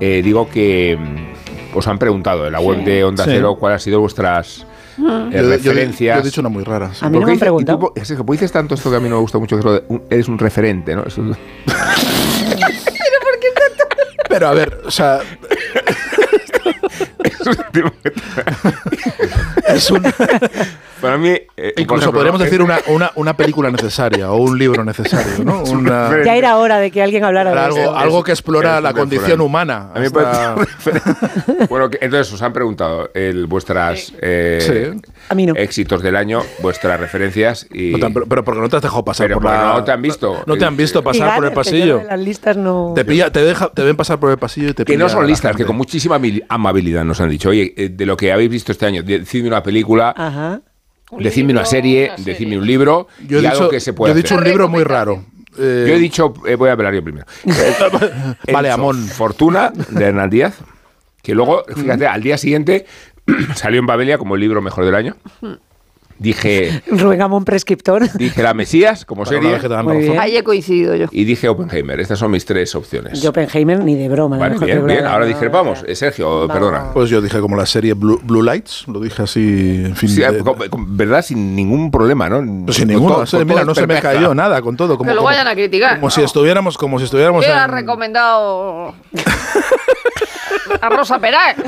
Eh, digo que mm, os han preguntado en la web de Onda Sí. Cero cuáles han sido vuestras. Eh, Yo- yo- referencias. yo he dicho una muy rara, sí. A mí no me han dice- preguntado. tú, es que como dices tanto esto que a mí no me gusta mucho, que eres un referente, ¿no? Es un- Pero a ver, o sea, es un Para mí, eh, incluso ejemplo, podríamos decir una, una, una película necesaria o un libro necesario, ¿no? Una- Ya era hora de que alguien hablara de algo, esto. algo que explora la condición humana. A mí parece- bueno, que- entonces os han preguntado el, vuestras eh, Sí. A mí no. éxitos del año, vuestras referencias y. No te han- pero, pero porque no te has dejado pasar Pero por la. no te han visto. No te han visto pasar por el pasillo. las listas no... Te, pilla, te, deja, te ven pasar por el pasillo y te Que no son listas, que con muchísima amabilidad nos han dicho, oye, eh, de lo que habéis visto este año, decidme una película, Ajá. Decidme una serie, decidme un libro Yo he y algo dicho, que se yo pueda he dicho un libro muy raro. Eh, Yo he dicho, eh, voy a hablar yo primero. Vale, Amón. Fortuna, de Hernán Díaz, que luego, fíjate, al día siguiente salió en Babelia como el libro mejor del año. Dije, Rubén Amón prescriptor. dije La Mesías como serie. Ahí he coincidido yo. y dije Oppenheimer. Estas son mis tres opciones. Yo Oppenheimer ni de broma. Vale, bien, bien. Ahora discrepamos. Eh, Sergio, perdona. Pues yo dije como la serie Blue, Blue Lights, lo dije así, en fin. Sí, de- con- con- ¿Verdad? Sin ningún problema, ¿no? pues sin ninguno. todo- o sea, con mira, no se me cayó nada con todo. Como, Que lo como- vayan a criticar. como si estuviéramos, como si estuviéramos ¿Quién ha en- recomendado a Rosa Peral?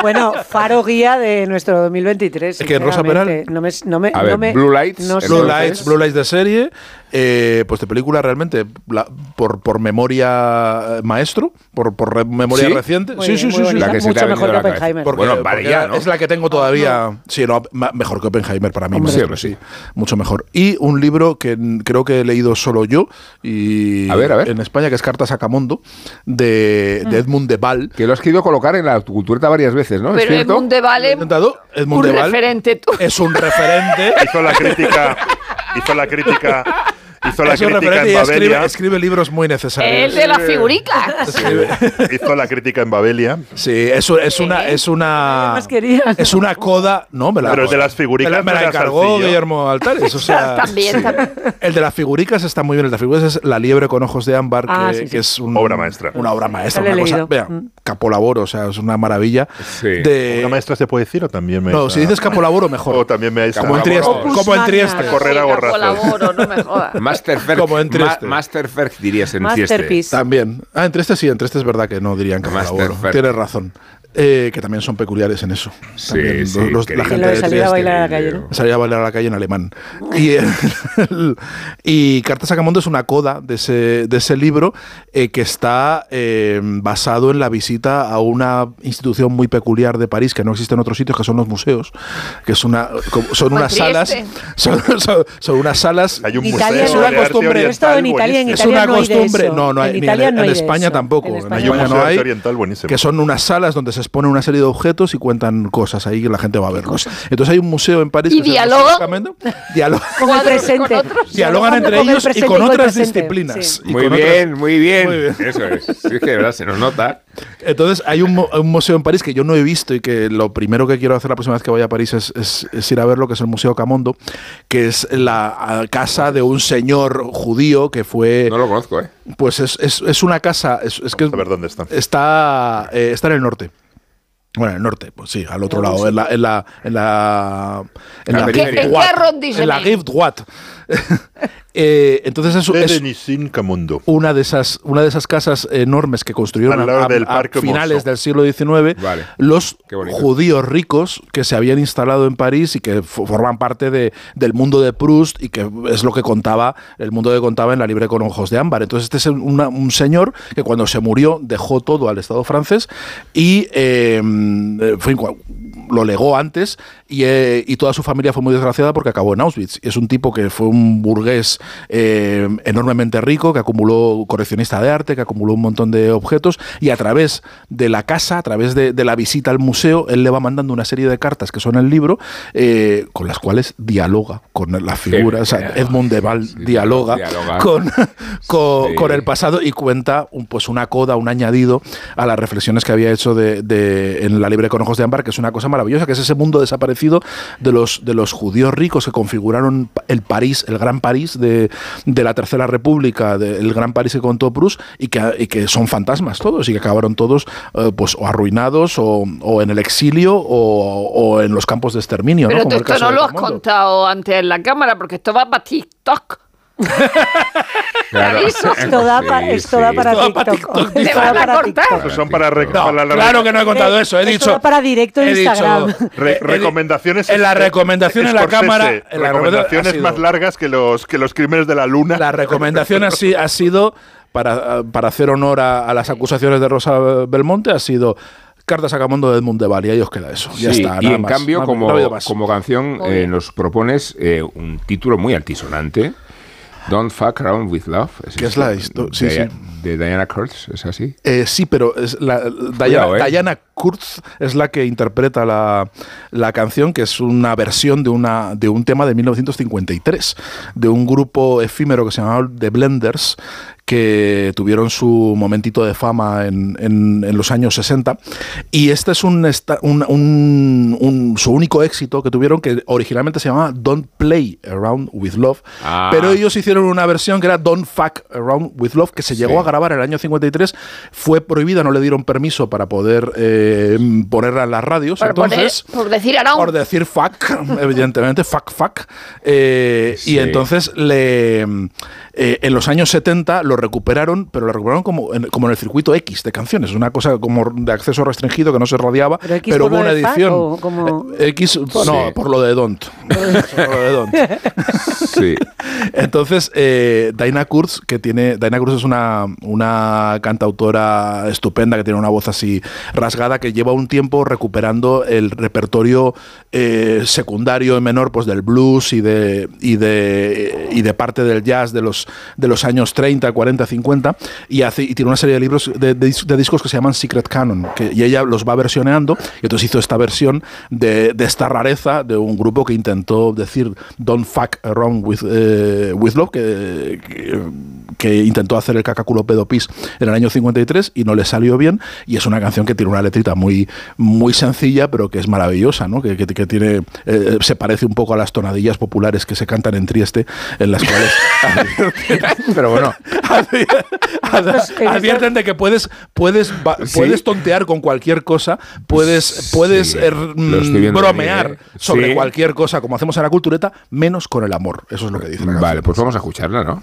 Bueno, faro guía de nuestro 2023. Es que Rosa sinceramente. No me, no me, A ver, no me- Blue Lights, no. Blue Lights, Blue Lights de serie, eh, pues de película realmente la- por, por memoria eh, maestro, por, por re- memoria ¿Sí? reciente. Muy sí, bien, sí, sí, sí. bonita. La que se te Mucho ha mejor venido que a la cabeza. Oppenheimer. Porque, Bueno, vale porque ya, ¿no? Es la que tengo todavía. Sí, no, ma- mejor que Oppenheimer para mí. Hombre. maestro, Sí, sí, mucho mejor. Y un libro que creo que he leído solo yo y A ver, a ver. en España, que es Cartas a Camondo, de, Mm. de Edmund de Val. Que lo has querido colocar en la cultureta varias veces, ¿no? ¿Es Pero cierto? Edmund de un referente es un referente. Hizo la crítica. Hizo la crítica. Hizo la es crítica en y escribe, Babelia. escribe libros muy necesarios. El de las figuricas. Hizo la crítica en Babelia. Sí, eso es una es una más querías? es una coda, no, me la Pero el de las figuricas me la, me la encargó. Guillermo Altares, o sea, También, también. el de las figuricas está muy bien, el de las figuricas es La liebre con ojos de ámbar Ah, que, sí, sí. que es un- Obra maestra. Una obra maestra, una cosa, vea, Mm. capolaboro, o sea, es una maravilla. Sí. De, ¿Una maestra se puede decir o también me no, si dices capolaboro mejor. O también me como en Trieste, Capolaboro. como en Trieste. magna. correr a Sí, borrazos. colaboro, no me jodas. Masterferg. Como en Ma-. Masterferg dirías en. Masterpiece. También. Ah, entre este sí, entre este es verdad que no dirían capolaboro. Masterferg. Tienes razón. Eh, que también son peculiares en eso. Sí, También sí, los- la gente Lo de salir a bailar a la calle, ¿no? Salía a bailar a la calle en alemán. Y, el- y Carta Sacamondo es una coda de ese, de ese libro eh, que está eh, basado en la visita a una institución muy peculiar de París que no existe en otros sitios, que son los museos, que es una, son unas salas, son, son- son unas salas Hay un museo Es una costumbre. He estado en Italia, en es una costumbre, no, no hay, En España tampoco. En España Hay un España museo no hay oriental buenísimo. que son unas salas donde se exponen una serie de objetos y cuentan cosas ahí que la gente va a ver. Entonces hay un museo en París ¿Y dialogan? Dialogan, Con el presente. dialogan entre con el ellos y con otras disciplinas. Sí. Y Muy con bien, otras- muy bien, Muy bien. Eso es. Sí, es que de verdad se nos nota. Entonces hay un, museo en París que yo no he visto y que lo primero que quiero hacer la próxima vez que vaya a París es, es- es ir a verlo, que es el Museo Camondo, que es la casa de un señor judío que fue... No lo conozco, ¿eh? Pues es, es- es una casa... Es, es que A ver dónde está. está, eh, está en el norte. Bueno, en el norte, pues sí, al otro lado, en la, en la, en la, en La la. Eh, entonces eso es una de esas una de esas casas enormes que construyeron a, finales Mosso. del siglo XIX Vale. los judíos ricos que se habían instalado en París y que fo- forman parte de- del mundo de Proust y que es lo que contaba el mundo que contaba en la libre con ojos de ámbar. Entonces este es una- un señor que cuando se murió dejó todo al Estado francés y eh, en fin, cua- lo legó antes y, eh, y toda su familia fue muy desgraciada porque acabó en Auschwitz. Y es un tipo que fue un burgués eh, enormemente rico, que acumuló coleccionista de arte, que acumuló un montón de objetos y a través de la casa, a través de, de la visita al museo, él le va mandando una serie de cartas que son el libro, eh, con las cuales dialoga con la figura. O sea, Edmund de Val dialoga, dialoga. con, con, Sí. con el pasado y cuenta un, pues una coda, un añadido a las reflexiones que había hecho de, de- en la libre con ojos de ámbar, que es una cosa maravillosa, que es ese mundo desaparecido de los, de los judíos ricos que configuraron el París, el gran París de, de la Tercera República, de- el gran París que contó Proust, y que, y que son fantasmas todos, y que acabaron todos eh, pues o arruinados o, o en el exilio o, o en los campos de exterminio. Pero esto no lo has contado antes en la cámara, porque esto va para TikTok. Claro. Esto da, pa- Sí, esto da para Esto da para TikTok. TikTok, Esto da van a para cortar. TikTok. Pues son para, No, para la- claro que no he contado eso. He Esto dicho. da para directo en Instagram. Re- recomendaciones en la es- recomendación en la cámara en la recomendaciones más largas que los que los crímenes de la luna La recomendación así ha sido, para, para hacer honor a, a las acusaciones de Rosa Belmonte, ha sido Cartas a Camondo de Edmund de Val, y ahí os queda eso. Ya Sí, está, y nada en más. cambio, No como, no como canción, eh, nos propones eh, un título muy altisonante. Don't fuck around with love. Que es la histo- sí, sí. De Diana Kurtz, ¿es así? Eh, sí, pero es la, Diana, Cuidado, eh. Diana Kurz es la que interpreta la, la canción, que es una versión de, una, de un tema de 1953, de un grupo efímero que se llamaba The Blenders, que tuvieron su momentito de fama en, en- en los años 60. Y este es un, un- un- un- su único éxito que tuvieron, que originalmente se llamaba Don't Play Around with Love. Ah. Pero ellos hicieron una versión que era Don't Fuck Around with Love, que se llegó a grabar en el año 53. Fue prohibida, no le dieron permiso para poder eh, ponerla en las radios. Por, poner- entonces, por decir por decir fuck, evidentemente, fuck, fuck. Eh, Sí. Y entonces le, eh, en los años 70 lo recuperaron, pero lo recuperaron como en, como en el circuito X de canciones, una cosa como de acceso restringido que no se radiaba, ¿Pero X pero hubo una edición. o como- Eh, X, no, Sí. por lo de Don't. por lo de Don't. Sí. Entonces, eh, Dinah Kurz, que tiene. Dinah Kurz es una, una cantautora estupenda que tiene una voz así rasgada, que lleva un tiempo recuperando el repertorio eh, secundario y menor pues, del blues y de, y de, y de parte del jazz de los, de los años 30, 40, 50, y, tiene una serie de libros de, de dis- de discos que se llaman Secret Canon, y ella los va versioneando, y entonces hizo esta versión de, esta rareza de un grupo que intentó decir Don't fuck around with, eh, with love, que, que intentó hacer el cacaculo pedopis en el año 53 y no le salió bien, y es una canción que tiene una letrita muy, muy sencilla, pero que es maravillosa, ¿no? que, que- que tiene, eh, se parece un poco a las tonadillas populares que se cantan en Trieste, en las cuales... pero bueno, advi- advierten de que puedes, puedes, ba- Sí. puedes tontear con cualquier cosa, puedes, puedes Sí, er, estoy mm, bromear ¿eh? sobre Sí. cualquier cosa, como hacemos en la cultureta, menos con el amor. Eso es lo que dice la Vale, pues vamos a escucharla, ¿no?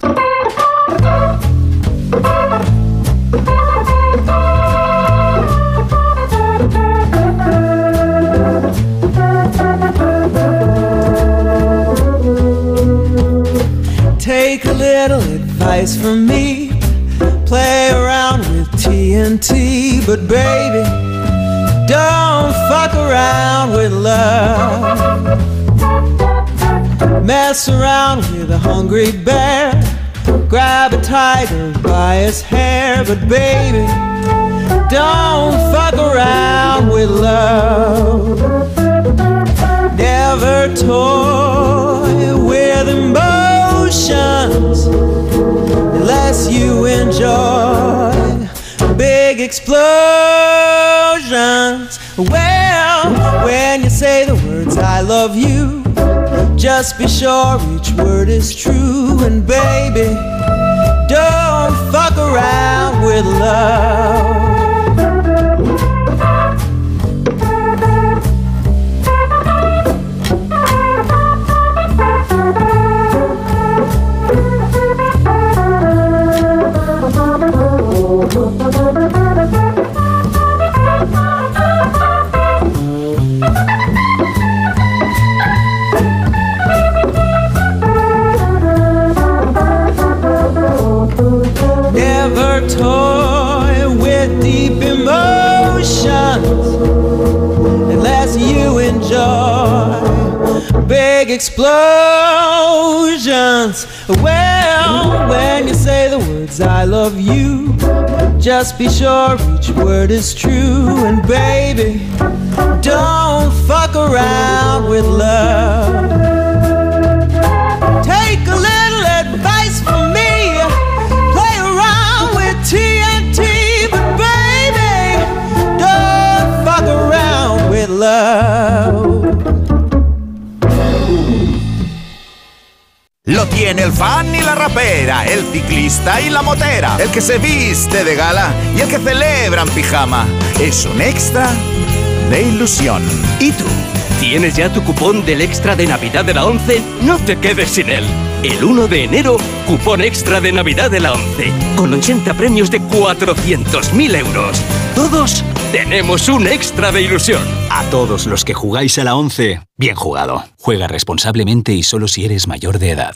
Take a little advice from me. Play around with TNT, but baby, don't fuck around with love. Mess around with a hungry bear. Grab a tiger by his hair, but baby, don't fuck around with love. Never toy with emotions unless you enjoy big explosions. Well, when you say the words I love you, just be sure each word is true. And baby, don't fuck around with love. Big explosions. Well, when you say the words I love you, just be sure each word is true. And baby, don't fuck around with love. Take Lo tiene el fan y la rapera, el ciclista y la motera, el que se viste de gala y el que celebra en pijama. Es un extra de ilusión. ¿Y tú? ¿Tienes ya tu cupón del extra de Navidad de la 11? No te quedes sin él. El 1 de enero, cupón extra de Navidad de la 11, con 80 premios de 400.000 euros. Todos tenemos un extra de ilusión. A todos los que jugáis a la 11, bien jugado. Juega responsablemente y solo si eres mayor de edad.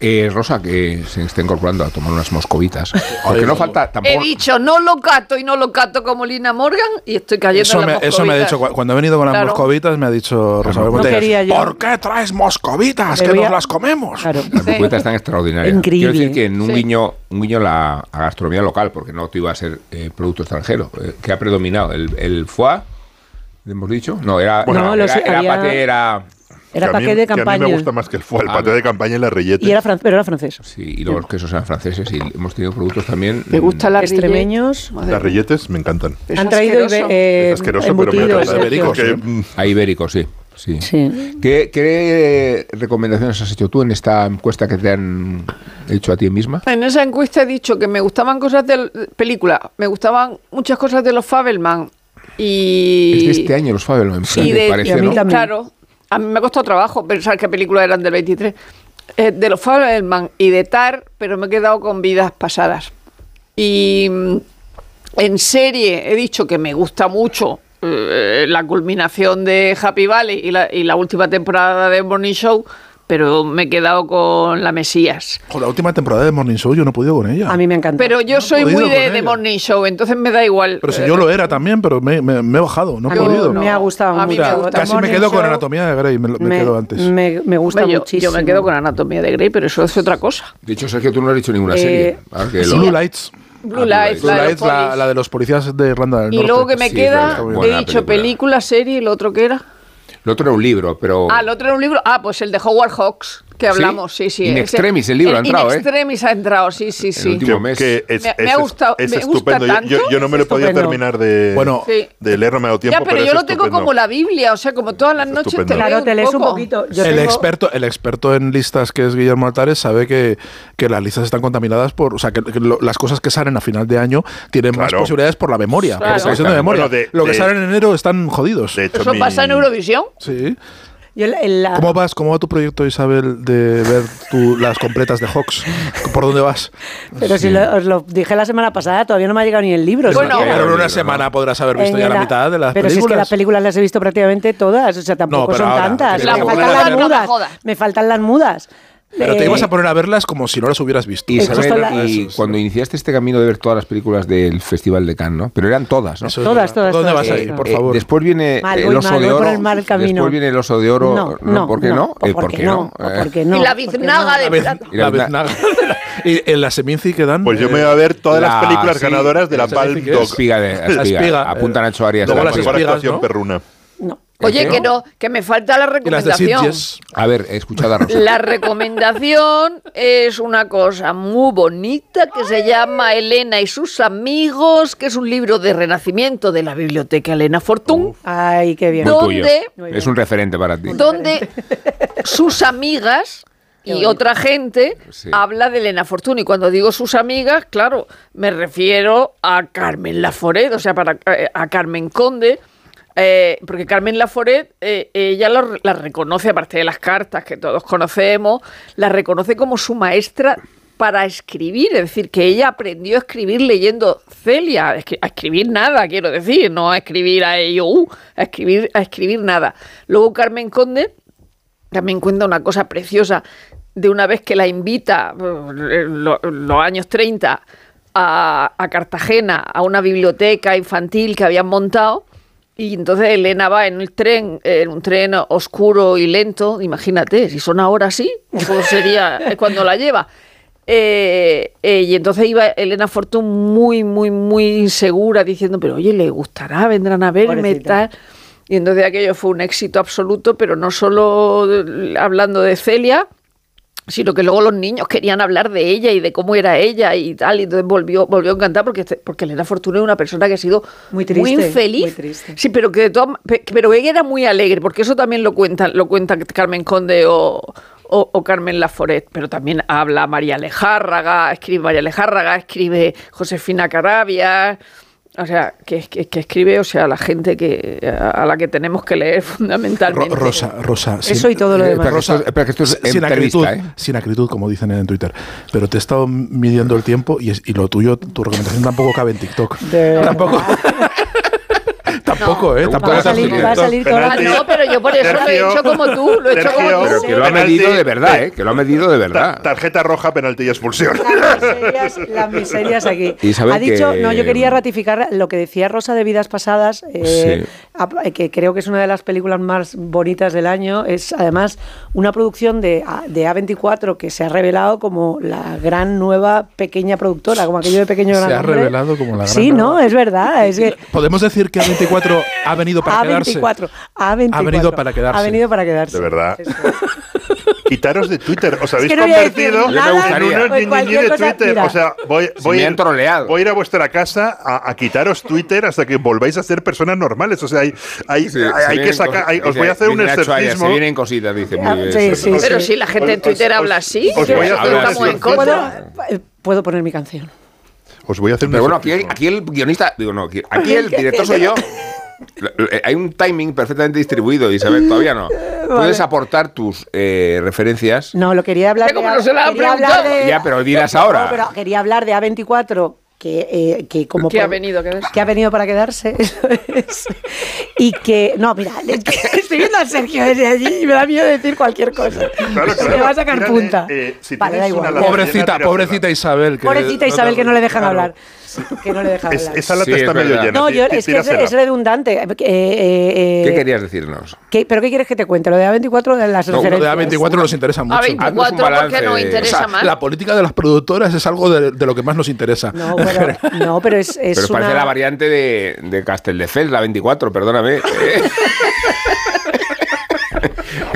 Eh, Rosa, que se está incorporando a tomar unas moscovitas. Porque no falta He tampoco. dicho no lo cato y no lo cato como Lina Morgan y estoy cayendo Eso en me, eso me ha dicho, cu- cuando he venido con las Claro. moscovitas, me ha dicho Rosa No Bermúdez, quería yo. ¿por qué traes moscovitas? Que nos las comemos. Claro. Las moscovitas están extraordinarias. Increíble. Quiero decir que en un Sí. guiño, un guiño a la a gastronomía local, porque no te iba a ser eh, producto extranjero, eh, que ha predominado. El, el foie, ¿hemos dicho? No, era, Bueno, no, era, los- era había- paté, era... Era Que a mí- paquete de que a mí campaña. me gusta más que el foie, el Ah, paté de campaña y la rillete. Y era fran- pero era francés. Sí, y luego los quesos eran franceses y hemos tenido productos también... Me gusta la Extremeños. Las rilletes me encantan. Es Han traído asqueroso. eh, Es asqueroso, pero me. Ibéricos, A ibérico, sí. sí. Sí. ¿Qué, qué recomendaciones has hecho tú en esta encuesta que te han hecho a ti misma? En esa encuesta he dicho que me gustaban cosas de película, me gustaban muchas cosas de los Fabelman y Es de este año los Fabelman, y de, parece, y a mí ¿no? también. Claro, a mí me ha costado trabajo pensar qué películas eran del 23. Eh, de los Fabelman y de Tar, pero me he quedado con vidas pasadas. Y mm, en serie he dicho que me gusta mucho eh, la culminación de Happy Valley y la, y la última temporada de Morning Show, pero me he quedado con la Mesías. Con la última temporada de Morning Show yo no he podido con ella. A mí me encanta. Pero yo soy muy de, de. Morning Show, entonces me da igual. Pero si yo lo era también, pero me, me- me he bajado, no he A mí podido. me ha gustado A mí me gusta. casi me quedo con Anatomía de Grey, me, lo- me me, quedo antes. me- me gusta yo, muchísimo. yo me quedo con Anatomía de Grey, pero eso es otra cosa. De hecho, Sergio, tú no has dicho ninguna Eh, serie. Que sí. Blue Lights. Blue Lights, Blue la, de los Lights, la, de los policías de Irlanda del Y Norte. luego que me Sí, queda, he dicho película. película, serie, y lo otro que era. Lo otro era un libro, pero... Ah, el otro era un libro. Ah, pues el de Howard Hawks, que hablamos, sí, sí. In ese- extremis el libro ha entrado, In ¿eh? extremis ha entrado, sí, sí, El sí. último que- mes. que es, Me- me es- ha gustado- es me gusta estupendo. Yo- Yo, tanto. yo no me lo he podido terminar de, Bueno, Sí. de leer, no me ha dado tiempo. Ya, pero, es yo lo tengo estupendo. como la Biblia, o sea, como todas las noches Estupendo. te leo Claro, te lees un poquito. Yo el tengo- experto, el experto en listas que es Guillermo Altares sabe que, que las listas están contaminadas por, o sea, que, que lo- las cosas que salen a final de año tienen más Claro. posibilidades por la memoria, Claro. por cuestión de memoria. Bueno, de- lo que de- sale en enero están jodidos. ¿Eso pasa en Eurovisión? Sí. Yo la- ¿Cómo vas? ¿Cómo va tu proyecto, Isabel, de ver tu- las completas de Hawks? ¿Por dónde vas? pero si lo- os lo dije la semana pasada, todavía no me ha llegado ni el libro. Bueno, siquiera. pero en una semana podrás haber visto En ya la la- mitad de las pero si es que películas. las películas las he visto prácticamente todas, o sea, tampoco pero son ahora, tantas. Me faltan las no mudas. Me faltan las mudas. Pero te ibas a poner a verlas como si no las hubieras visto. Y, la- y cuando iniciaste este camino de ver todas las películas del Festival de Cannes, ¿no? Pero eran todas, ¿no? Eso Todas, todas, ¿Dónde todas, vas a ir, por Eh, favor? después viene Mal, el oso mal, de oro. el mal camino. Después viene el oso de oro. No, No, no, ¿por qué no, Eh, por ¿Por qué no? Eh, por qué no. y la biznaga de plata. Y la nada. y en la Seminci quedan. Pues yo me voy a ver todas las la- películas sí, ganadoras de la Palm que Dog. Espiga de La espiga. espiga, Apuntan eh, a Nacho Arias. luego perruna. No. Oye, que no, que me falta la recomendación. A ver, he escuchado a Rosa. La recomendación es una cosa muy bonita que se llama Elena y sus amigos, que es un libro de renacimiento de la biblioteca Elena Fortún, Ay, qué bien. Tuyo. Es un referente para ti. donde sus amigas y otra gente Sí. habla de Elena Fortún. Y cuando digo sus amigas, claro, me refiero a Carmen Laforet, o sea, para, eh, a Carmen Conde. Eh, porque Carmen Laforet, eh, ella la reconoce, aparte de las cartas que todos conocemos, la reconoce como su maestra para escribir, es decir, que ella aprendió a escribir leyendo Celia, a escri- a escribir nada, quiero decir, no a escribir a ello, uh, a escribir, a escribir nada. Luego Carmen Conde también cuenta una cosa preciosa de una vez que la invita, eh, lo- los años 30, a, a Cartagena, a una biblioteca infantil que habían montado. Y entonces Elena va en el tren, en un tren oscuro y lento. Imagínate, si son ahora así, ¿cómo sería eh, cuando la lleva? Eh, eh, y entonces iba Elena Fortún muy, muy, muy insegura, diciendo, pero oye, ¿le gustará? ¿Vendrán a verme? Pobrecita. Tal. Y entonces aquello fue un éxito absoluto, pero no solo hablando de Celia, sino que luego los niños querían hablar de ella y de cómo era ella y tal, y entonces volvió, volvió a encantar porque, porque Elena Fortuna es una persona que ha sido muy, triste, infeliz. muy triste. Sí, pero que de todas pero ella era muy alegre, porque eso también lo cuentan, lo cuenta Carmen Conde o, o, o Carmen Laforet, pero también habla María Alejárraga, escribe María Alejárraga, escribe Josefina Carabia. O sea, que, que, que escribe, o sea, la gente que a la que tenemos que leer fundamentalmente. Rosa, Rosa. Eso y todo lo eh, demás. Rosa, Espera, que esto es sin acritud, ¿eh? sin acritud, como dicen en Twitter. Pero te he estado midiendo el tiempo y, es- y lo tuyo, tu recomendación tampoco cabe en TikTok. Tampoco. Tampoco, ¿eh? Tampoco Va a salir, va a salir todo. Ah, no, pero yo por eso lo he hecho como tú, lo he hecho como tú. Pero que lo ha medido de verdad, ¿eh? Que lo ha medido de verdad. Ta- tarjeta roja, penalti y expulsión. Las miserias, las miserias aquí. Isabel, ha dicho, que- no, yo quería ratificar lo que decía Rosa de Vidas Pasadas, eh, Sí. eh, que creo que es una de las películas más bonitas del año. Es además una producción de, A- de A24 que se ha revelado como la gran nueva pequeña productora, como aquello de pequeño Se gran ha hombre. revelado como la gran Sí, no, nueva- es verdad. Es que Podemos decir que A24 ha venido para quedarse. A24, A24. Ha venido para quedarse. Ha venido para quedarse. De verdad. Quitaros de Twitter. Os habéis que no convertido nada, en unos pues cualquier de cosa, Twitter. mira. o sea, voy, Si voy, han ir, voy a ir a vuestra casa a, a quitaros Twitter hasta que volváis a ser personas normales. O sea, hay, hay, Sí, hay- se hay que sacar. cosas- hay- os voy a hacer un exorcismo. Se vienen cositas, dice. Muy Ah, sí, sí, Pero si la gente en Twitter os- habla así, os voy a hacer un estamos en exorcismo. contra. ¿Puedo, eh, puedo poner mi canción. Os voy a hacer un Pero bueno, aquí, el guionista, digo, no, aquí, aquí el director soy yo. Eh, Hay un timing perfectamente distribuido, Isabel, todavía no. Puedes aportar tus eh, referencias. No, lo quería hablar de, no se la han quería hablar de- Ya, pero dirás ahora. No, pero quería hablar de A24 que, eh, que como Que ha venido, que ha venido para quedarse eso es. y que no mira estoy viendo a Sergio desde allí y me da miedo decir cualquier cosa Claro, Se claro. me va a sacar Mírale, punta eh, si vale da tienes igual una lata Pobrecita, pobrecita Isabel. que pobrecita no Isabel te- que no le dejan claro. hablar que no le dejan Es- esa lata Sí, es está medio verdad. llena. no yo es que es, es redundante eh, eh, ¿Qué eh, querías decirnos? ¿qué- pero qué quieres que te cuente lo de A24 de las No, lo de referencias A24 nos interesa mucho. A24 Haznos un balance porque nos interesa O sea, más. la política de las productoras es algo de, de lo que más nos interesa. no pero, no, pero es, es Pero parece una la variante de, de Castelldefels, la 24, perdóname.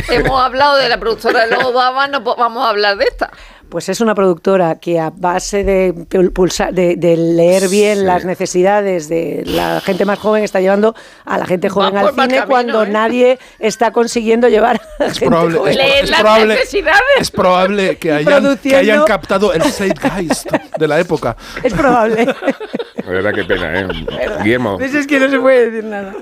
Hemos hablado de la productora de Obama, no vamos a hablar de esta. Pues es una productora que a base de, de, de leer bien Sí. las necesidades de la gente más joven está llevando a la gente joven Va al cine camino, cuando ¿eh? nadie está consiguiendo llevar a Es gente probable, joven. es, Leer es las probable, necesidades. es probable que hayan, que hayan captado el zeitgeist de la época. Es probable. de verdad, qué pena, ¿eh? Guillermo. Pues es que no se puede decir nada.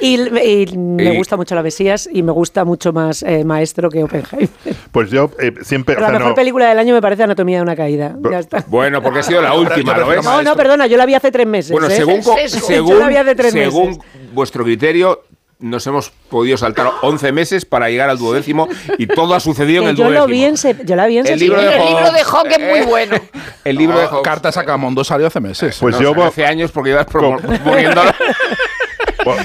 Y, y me Y- gusta mucho la Mesías y me gusta mucho más eh, Maestro que Oppenheimer. Pues yo eh, siempre. Pero o la sea, mejor no- película del año me parece Anatomía de una caída. Ya está. Bueno, porque ha sido la última, ¿lo ves? No, no, perdona, yo la vi hace tres meses. Bueno, ¿eh? según. Yo según, la vi hace tres según meses. vuestro criterio, nos hemos podido saltar 11 meses para llegar al duodécimo y todo ha sucedido en el yo, duodécimo. lo vi en se- yo la vi en El libro de El libro de Hawk es muy bueno. El libro de Hobbes. Cartas a Camondo salió hace meses. Pues No, yo hace años porque ibas proponiéndolo.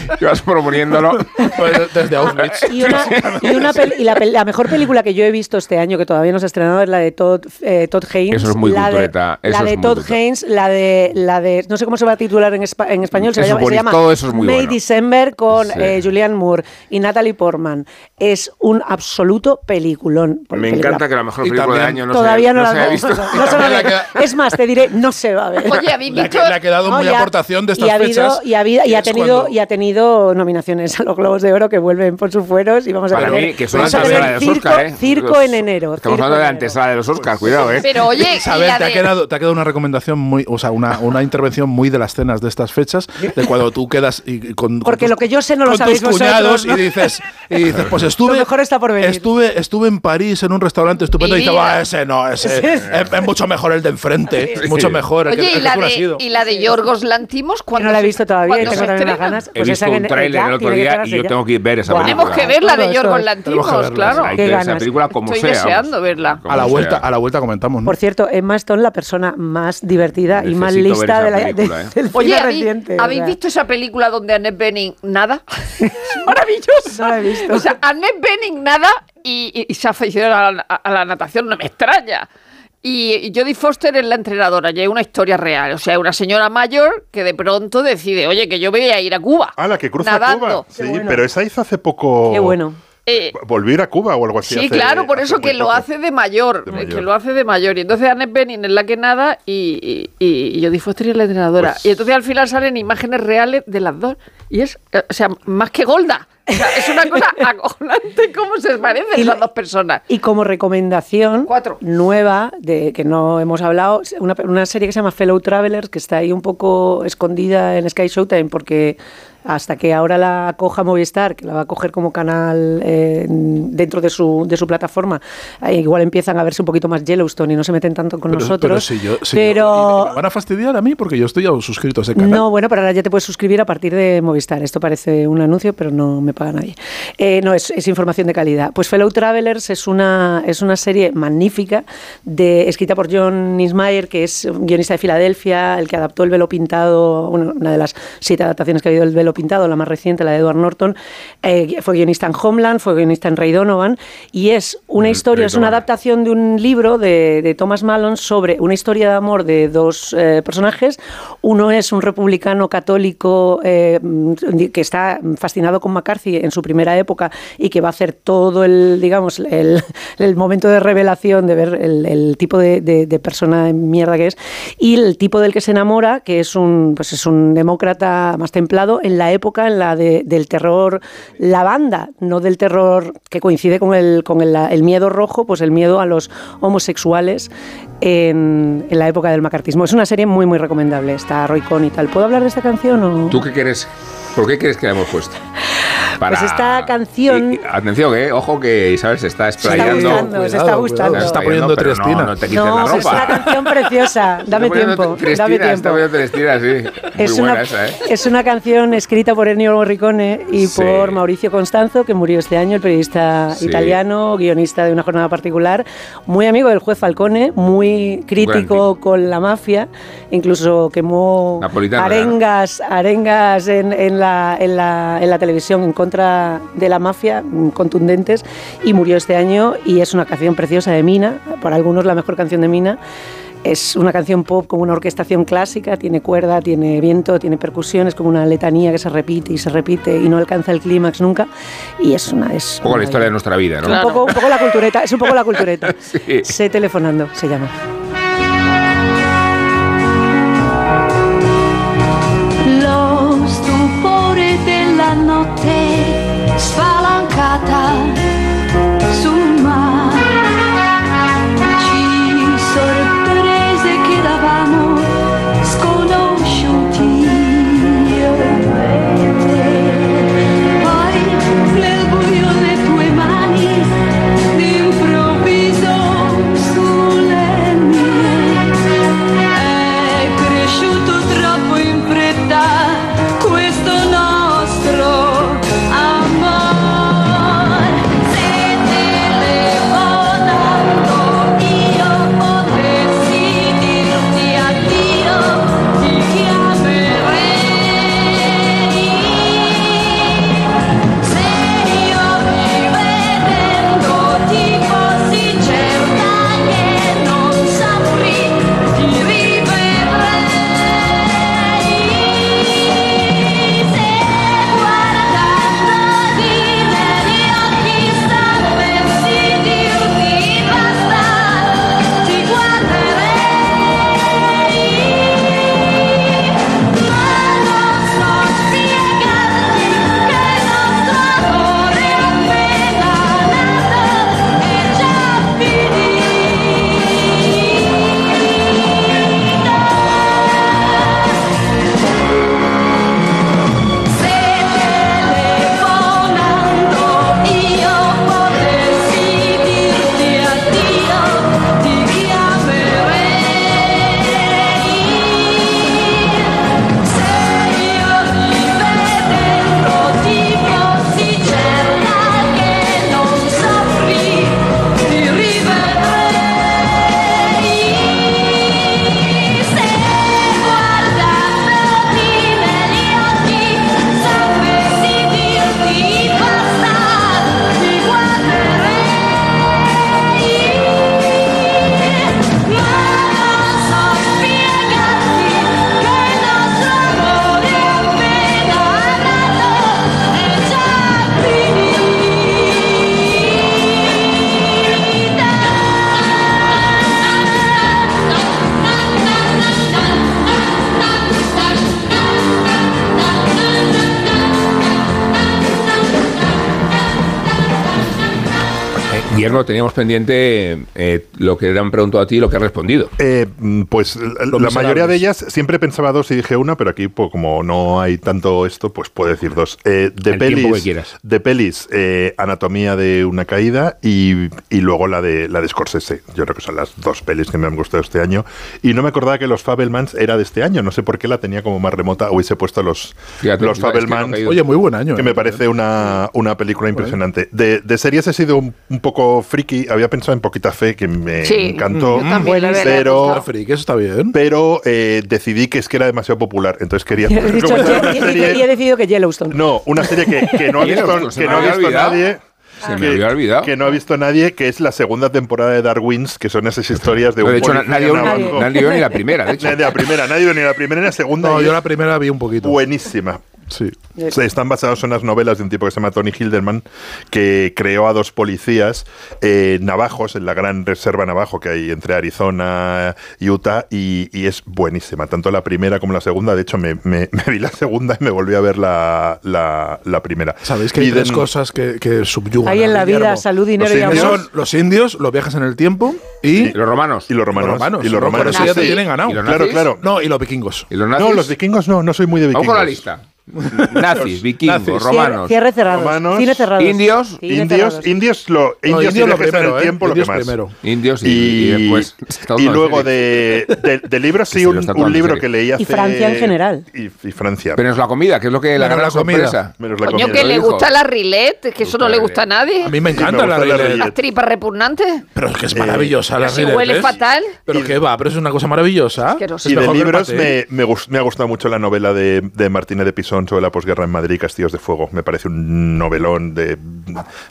ibas proponiéndolo. Pues desde Auschwitz. Y, una, y, una pel- y la, pel- la mejor película que yo he visto este año, que todavía no se ha estrenado, es la de Todd, eh, Todd Haynes. Eso es muy la de, cultureta, la de Todd cultureta. Haynes, la de, la de. No sé cómo se va a titular en, en español. Se, Eso llama, se llama todo eso es muy May bueno. December con Sí. eh, Julianne Moore y Natalie Portman. Es un absoluto peliculón. Me Película. encanta que la mejor película del también- año no Todavía se, no, no la se visto. no, no se va a ver. Es más, te diré, no se va a ver. Oye, ¿habéis visto? le ha quedado muy y ha- aportación de estas fechas. y ha, tenido cuando- y ha tenido nominaciones a los Globos de Oro que vuelven por sus fueros y vamos a Para tener, mí, que son vamos a tener de los circo, Oscar, ¿eh? circo en enero. Estamos hablando de la antesala de los Oscars, cuidado, ¿eh? Pero oye, y Isabel, la te ha, de- quedado, te ha quedado una recomendación muy, o sea, una, una intervención muy de las cenas de estas fechas, de cuando tú quedas y, y con, con Porque tus- lo que yo sé no lo con sabéis tus vosotros, cuñados ¿no? y dices, y dices, pues estuve, Lo mejor está por venir. estuve, estuve en París en un restaurante estupendo y, Y dices, mira. "Buah, ese no, ese Sí. es, es mucho mejor el de enfrente, Sí. mucho mejor el que, Oye, el y que la, tú no has de, ido. y la de Yorgos Lantimos, cuando no la he visto todavía y tengo también las ganas. Pues visto esa un tráiler el otro día y yo ya. tengo que ver esa Guau. película. Tenemos que ver la de Yorgos Lantimos, verla. claro. Hay que ver esa película como Estoy sea. deseando verla. A la vuelta, a la vuelta comentamos. ¿no? Por cierto, Emma Stone, la persona más divertida y más Necesito lista de la, de- película, ¿eh? del Oye, cine ¿habéis, reciente. o ¿habéis sea. visto esa película donde Annette Bening nada? es maravillosa. No la he visto. O sea, Annette Bening nada y, y- y se aficionó a a la natación, no me extraña. Y, Jodie Foster es la entrenadora, y es una historia real. O sea, una señora mayor que de pronto decide, oye, que yo voy a ir a Cuba. Ah, la que cruza nadando. Cuba. Sí, pero esa hizo hace poco. Qué bueno. Eh, a ir a Cuba o algo así. Sí, hace- claro, por hace eso que lo hace de mayor, De eh, mayor. que lo hace de mayor. Y entonces Annette Bening es la que nada y, y, y Jodie Foster es la entrenadora. Pues- Y entonces al final salen imágenes reales de las dos. Y es, eh, o sea, más que Golda. O sea, es una cosa acojonante cómo se parecen Y las la- dos personas. Y como recomendación Cuatro. nueva, de que no hemos hablado, una, una serie que se llama Fellow Travelers, que está ahí un poco escondida en Sky Showtime, porque hasta que ahora la coja Movistar, que la va a coger como canal eh, dentro de su, de su plataforma, ahí igual empiezan a verse un poquito más Yellowstone y no se meten tanto con Pero- nosotros. Pero si yo, si pero- yo- me van a fastidiar a mí porque yo estoy ya suscrito a ese canal. No, bueno, pero ahora ya te puedes suscribir a partir de Movistar. Esto parece un anuncio, pero no me paga nadie. Eh, no, es, es información de calidad. Pues Fellow Travelers es una, es una serie magnífica de, escrita por John Nismayer, que es un guionista de Filadelfia, el que adaptó El velo pintado, bueno, una de las siete adaptaciones que ha habido El velo pintado, la más reciente, la de Edward Norton. Eh, fue guionista en Homeland, fue guionista en Ray Donovan, y es una historia, es una adaptación de un libro de, de Thomas Malone sobre una historia de amor de dos eh, personajes. Uno es un republicano católico eh, que está fascinado con McCarthy en su primera época y que va a hacer todo el, digamos, el, el momento de revelación de ver el, el tipo de, de- de persona de mierda que es. Y el tipo del que se enamora, que es un, pues es un demócrata más templado en la época en la de- del terror lavanda, no del terror que coincide con el, con el, miedo rojo, pues el miedo a los homosexuales en, en la época del macartismo. Es una serie muy, muy recomendable. Está Roy Cohn y tal. ¿Puedo hablar de esta canción o...? ¿Tú qué quieres? ¿Por qué crees que la hemos puesto? Pues esta canción... Y- y- atención, eh, ojo que Isabel se está Se está explayando. gustando, se está gustando. Se está poniendo pero Triestina. No, no te quites No, la es una ropa. canción preciosa. Dame Está tiempo, dame Está tiempo. poniendo Triestina, sí. Muy Es buena una, esa, ¿eh? es una canción escrita por Ennio Morricone y Sí. por Mauricio Constanzo, que murió este año, el periodista Sí. italiano, guionista de una jornada particular, muy amigo del juez Falcone, muy crítico con la mafia, incluso quemó Napolitano, arengas, arengas en, en la, en, la, en la televisión en contra de la mafia, mm, contundentes, y murió este año y es una canción preciosa de Mina, para algunos la mejor canción de Mina. Es una canción pop con una orquestación clásica, tiene cuerda, tiene viento, tiene percusiones, como una letanía que se repite y se repite y no alcanza el clímax nunca. Y es una. Es Un poco la una- historia de nuestra vida, ¿no? un, poco, un poco la cultureta, es un poco la cultureta. Sí. Sé telefonando, se llama. Teníamos pendiente eh, que le han preguntado a ti y lo que has respondido. Eh, mm, pues la, mayoría de ellas siempre pensaba dos y dije una, pero aquí pues, como no hay tanto esto, pues puedo decir dos. Eh, de El pelis, que quieras. de pelis, eh, Anatomía de una caída y, y luego la de la de Scorsese. Yo creo que son las dos pelis que me han gustado este año. Y no me acordaba que los Fabelmans era de este año. No sé por qué la tenía como más remota. Hubiese puesto los, Fíjate, los es que no ha Fabelmans. caído. Oye, muy buen año. Que eh. me parece una, una película impresionante. De, de series he sido un, un poco friki. Había pensado en Poquita Fe, que me Sí, encantó. yo también, la verdad, pero, Está friki, eso está bien. pero eh, decidí que es que era demasiado popular. Entonces quería Y has dicho, recomendar una y- y- serie- y he decidido que Yellowstone. No, una serie que, que no ha visto, que me no ha nadie. Se me que- había olvidado. Que no ha visto nadie, que es la segunda temporada de Darwins, que son esas historias de No, un de hecho, nadie vio- navajo. nadie vio ni la primera, de hecho. Nadie- la primera, nadie vio ni la primera ni la segunda. No, yo la primera vi un poquito. Buenísima. Sí. Sí, están basados en unas novelas de un tipo que se llama Tony Hilderman, que creó a dos policías eh, navajos en la gran reserva navajo que hay entre Arizona y Utah, y, y es buenísima, tanto la primera como la segunda. De hecho, me, me- me vi la segunda y me volví a ver la, la- la primera. Sabéis que hay Y tres de- cosas que, que subyugan. Hay en la vida Guillermo. salud, dinero Los y amor. Son los indios, los viajes en el tiempo y, Y los romanos. Y los romanos. los romanos. Y los ¿no? romanos. Por eso ya te tienen ganado. ¿Y los Claro, claro. No, y los vikingos. ¿Y los nazis? No, los vikingos no, no soy muy de vikingos. Vamos con la lista. Nazis, vikingos, Nazis. romanos, Cierre cerrado. Romanos, Cine cerrado. indios, Cine Indios, cerrados. indios, lo, No, indios, indios y lo en primero, el ¿eh? tiempo, lo Indios que más. primero. indios y, Y, y después y luego de, de, de libros, Que sí, un, lo un libro que leí hace... Y Francia en general. Y, y Francia. Menos la comida, que es lo que la gran la comida. sorpresa. Menos la Coño, comida. que le gusta la rilette, que eso no le gusta a nadie. A mí me Sí, encanta me la la. Riley. Las tripas repugnantes. Pero es que es maravillosa la Si Riley, huele fatal. Pero qué va, pero es una cosa maravillosa. Y de que libros me, me, gus- me ha gustado mucho la novela de, de Martínez de Sobre la posguerra en Madrid, Castillos de Fuego. Me parece un novelón de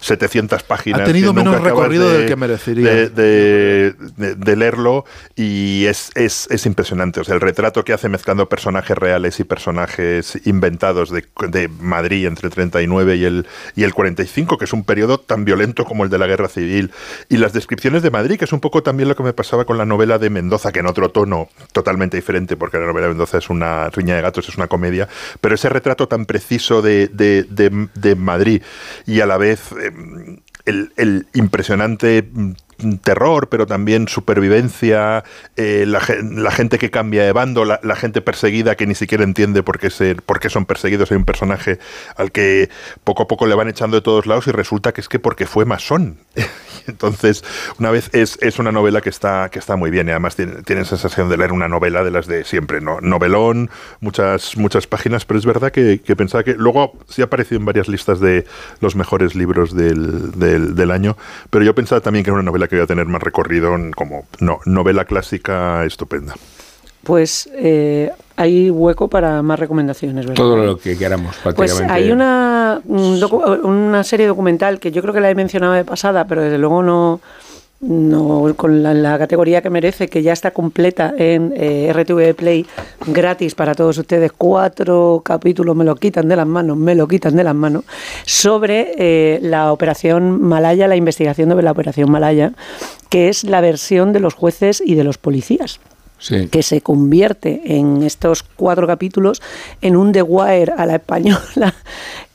700 páginas. Ha tenido menos recorrido de- del que merecería. De, de- de- de leerlo y es, es, es impresionante. O sea, el retrato que hace mezclando personajes reales y personajes inventados de, de Madrid entre el 39 y el, y el 45, que es un periodo tan violento como el de la guerra civil. Y las descripciones de Madrid, que es un poco también lo que me pasaba con la novela de Mendoza, que en otro tono totalmente diferente, porque la novela de Mendoza es una riña de gatos, es una comedia, pero ese retrato tan preciso de, de- de- Madrid y a la vez eh, el, el impresionante terror, pero también supervivencia, eh, la, gen- la gente que cambia de bando, la, gente perseguida que ni siquiera entiende por qué, se, por qué son perseguidos. Hay un personaje al que poco a poco le van echando de todos lados y resulta que es que porque fue masón. Entonces, una vez es, es una novela que está, que está muy bien y además tiene, tiene sensación de leer una novela de las de siempre, ¿no? Novelón, muchas, muchas páginas, pero es verdad que, que pensaba que luego sí ha aparecido en varias listas de los mejores libros del, del, del año, pero yo pensaba también que era una novela que iba a tener más recorrido en como no, novela clásica estupenda. Pues eh, hay hueco para más recomendaciones, ¿verdad? Todo lo que queramos, Pues prácticamente. hay una, un una serie documental que yo creo que la he mencionado de pasada, pero desde luego no, no con la, la categoría que merece, que ya está completa en eh, RTV Play, gratis para todos ustedes. Cuatro capítulos me lo quitan de las manos, me lo quitan de las manos, sobre eh, la operación Malaya, la investigación de la operación Malaya, que es la versión de los jueces y de los policías Sí. que se convierte en estos cuatro capítulos en un The Wire a la española.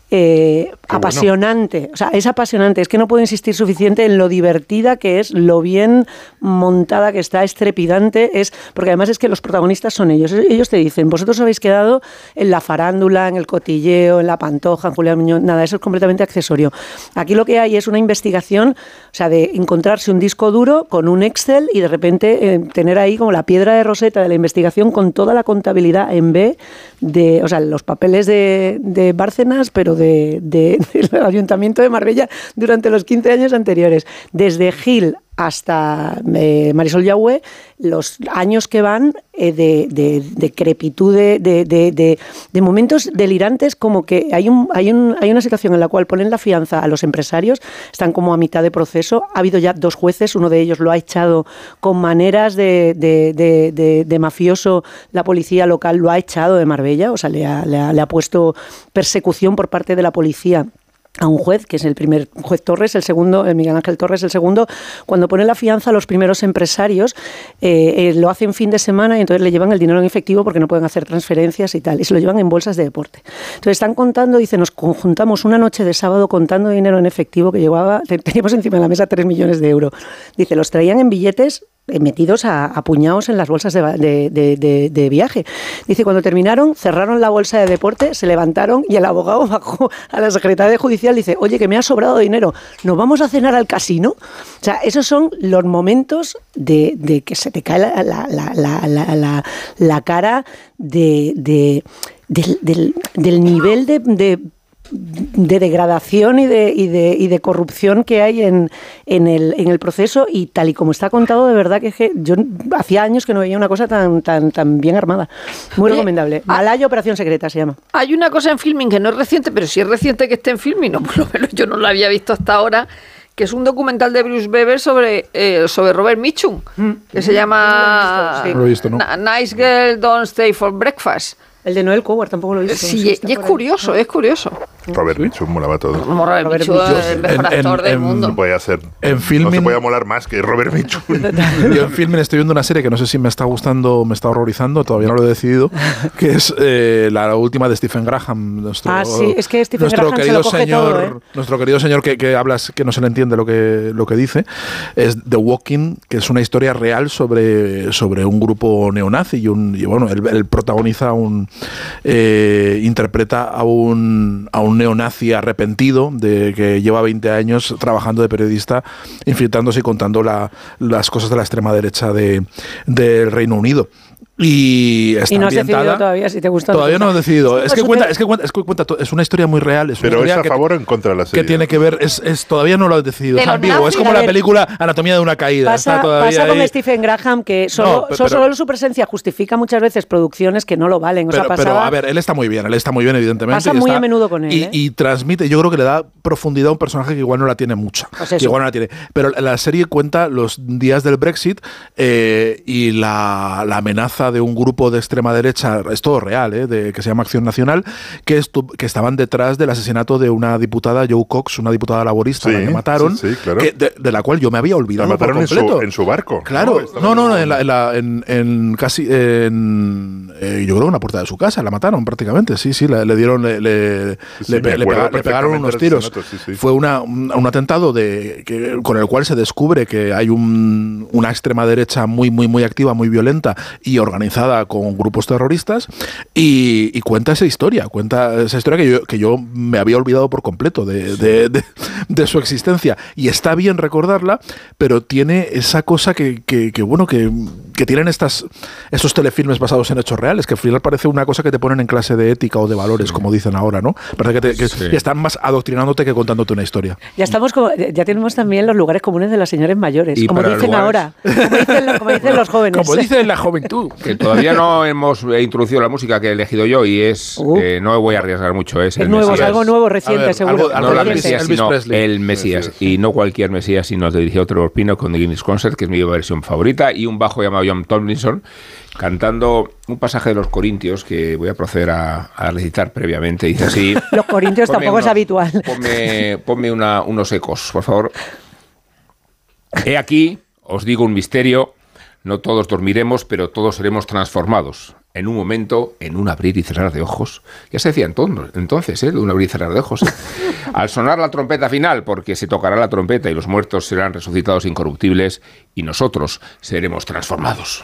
Eh, apasionante, o sea, es apasionante, es que no puedo insistir suficiente en lo divertida que es, lo bien montada que está, estrepidante, es, porque además es que los protagonistas son ellos, ellos te dicen, vosotros habéis quedado en la farándula, en el cotilleo, en la pantoja, en Julián Muñoz, nada, eso es completamente accesorio. Aquí lo que hay es una investigación, o sea, de encontrarse un disco duro con un Excel y de repente eh, tener ahí como la piedra de roseta de la investigación con toda la contabilidad en B de, o sea, los papeles de, de Bárcenas, pero de, de- del Ayuntamiento de Marbella durante los 15 años anteriores. Desde Gil hasta eh, Marisol Yahue, los años que van eh, de, de, de crepitud, de, de, momentos delirantes, como que hay, un, hay, un, hay una situación en la cual ponen la fianza a los empresarios, están como a mitad de proceso. Ha habido ya dos jueces, uno de ellos lo ha echado con maneras de mafioso, la policía local lo ha echado de Marbella, o sea, le ha, le ha- le ha puesto persecución por parte de la policía a un juez, que es el primer juez Torres, el segundo, el Miguel Ángel Torres, el segundo, cuando pone la fianza a los primeros empresarios, eh, eh, lo hacen fin de semana y entonces le llevan el dinero en efectivo porque no pueden hacer transferencias y tal, y se lo llevan en bolsas de deporte. Entonces están contando, dice, nos conjuntamos una noche de sábado contando dinero en efectivo que llevaba, te- teníamos encima de la mesa 3 millones de euros. Dice, los traían en billetes eh, metidos a, a puñados en las bolsas de, de- viaje. Dice, cuando terminaron, cerraron la bolsa de deporte, se levantaron y el abogado bajó a la secretaria judicial y dice, oye, que me ha sobrado dinero, ¿nos vamos a cenar al casino? O sea, esos son los momentos de, que se te cae la, la- la- la- cara de, de- del, del- nivel de de degradación y de, y de, y de corrupción que hay en, en, el, en el proceso y tal y como está contado, de verdad que, es que yo hacía años que no veía una cosa tan, tan, tan bien armada. Muy recomendable. Malaya Operación Secreta se llama. Hay una cosa en filming que no es reciente, pero sí es reciente que esté en filming, no, por lo menos yo no la había visto hasta ahora, que es un documental de Bruce Weber sobre, eh, sobre Robert Mitchum, que se llama No lo he visto, ¿no? Na- Nice Girl Don't Stay for Breakfast. El de Noel Coward tampoco lo he visto. Sí, y es curioso, es curioso. Robert Mitchum molaba todo. Como Robert Mitchum, el mejor En- en- actor del en- mundo. No podía ser. En No filming- se podía molar más que Robert Mitchum. Yo en Filmin estoy viendo una serie que no sé si me está gustando o me está horrorizando, todavía no lo he decidido, que es eh, la última de Stephen Graham, nuestro, Ah, sí, es que Stephen nuestro Graham se querido lo coge señor, todo, ¿eh? nuestro querido señor que, que hablas que no se le entiende lo que lo que dice, es The Walking, que es una historia real sobre, sobre un grupo neonazi y, un, y bueno, él, él protagoniza un eh, interpreta a un a un neonazi arrepentido de que lleva 20 años trabajando de periodista, infiltrándose y contando la- las cosas de la extrema derecha de, del Reino Unido. Y está Y no has decidido ambientada. todavía si te gusta Todavía no he decidido. Sí, Es que, cuenta, es, que cuenta, es que cuenta to- es una historia muy real. Es una Pero es a que- favor o en contra de la que serie. tiene que ver, es, es- todavía no lo he decidido. De Es ambiguo. Es como la película Anatomía de una caída. Pasa, Está todavía pasa con ahí. Stephen Graham que solo, No, solo- pero- solo su presencia justifica muchas veces producciones que no lo valen. O sea, Pero, pero, pasaba- a ver, él está muy bien, él está muy bien, evidentemente. Pasa y muy está- a menudo con él, Y, ¿eh? y transmite, yo creo que le da profundidad a un personaje que igual no la tiene mucha. Pues que igual no la tiene. Pero la serie cuenta los días del Brexit eh, y la, la amenaza de un grupo de extrema derecha, es todo real, ¿eh? de, que se llama Acción Nacional, que, que estaban detrás del asesinato de una diputada, Joe Cox, una diputada laborista, a la Sí, que mataron, sí, sí, claro. que- de, de la cual yo me había olvidado. La mataron por en su, completo. en su barco. Claro, no, no, no, en- la- en la- en- casi, en, eh, yo creo que en la puerta de su casa, la mataron prácticamente, sí, sí, le, le dieron, le, Sí, pega- pegaron unos tiros. sí, sí. Fue una, un, un atentado de, que, con el cual se descubre que hay un- una extrema derecha muy, muy, muy activa, muy violenta y organizada con grupos terroristas y, y cuenta esa historia, cuenta esa historia que yo, que yo me había olvidado por completo de, de- de- de su existencia. Y está bien recordarla, pero tiene esa cosa que, que- que, bueno, que, que tienen estas, estos telefilmes basados en hechos reales, que al final parece una cosa que te ponen en clase de ética o de valores, como dicen ahora, ¿no? Parece que, te- que- Sí. están más adoctrinándote que contándote una historia. Ya estamos como- ya tenemos también los lugares comunes de las señores mayores, Y como dicen lugares- ahora, como dicen, lo- como dicen los jóvenes. Como dice la juventud. Que todavía no hemos eh, introducido la música que he elegido yo y es. eh, no me voy a arriesgar mucho. Es, Uh. Es el nuevo, es Mesías. algo nuevo, reciente, ver, seguro. algo- No la Mesías, sino el Mesías. Y no cualquier Mesías, sino dirigió Trevor Pino con The Guinness Concert, que es mi versión favorita, y un bajo llamado John Tomlinson, cantando un pasaje de los Corintios que voy a proceder a, a recitar previamente. Dice así. Los corintios tampoco es habitual. Ponme, ponme una- unos ecos, por favor. He aquí, os digo un misterio, no todos dormiremos, pero todos seremos transformados. En un momento, en un abrir y cerrar de ojos. Ya se decía entonces, entonces ¿eh? un abrir y cerrar de ojos. ¿eh? Al sonar la trompeta final, porque se tocará la trompeta y los muertos serán resucitados incorruptibles y nosotros seremos transformados.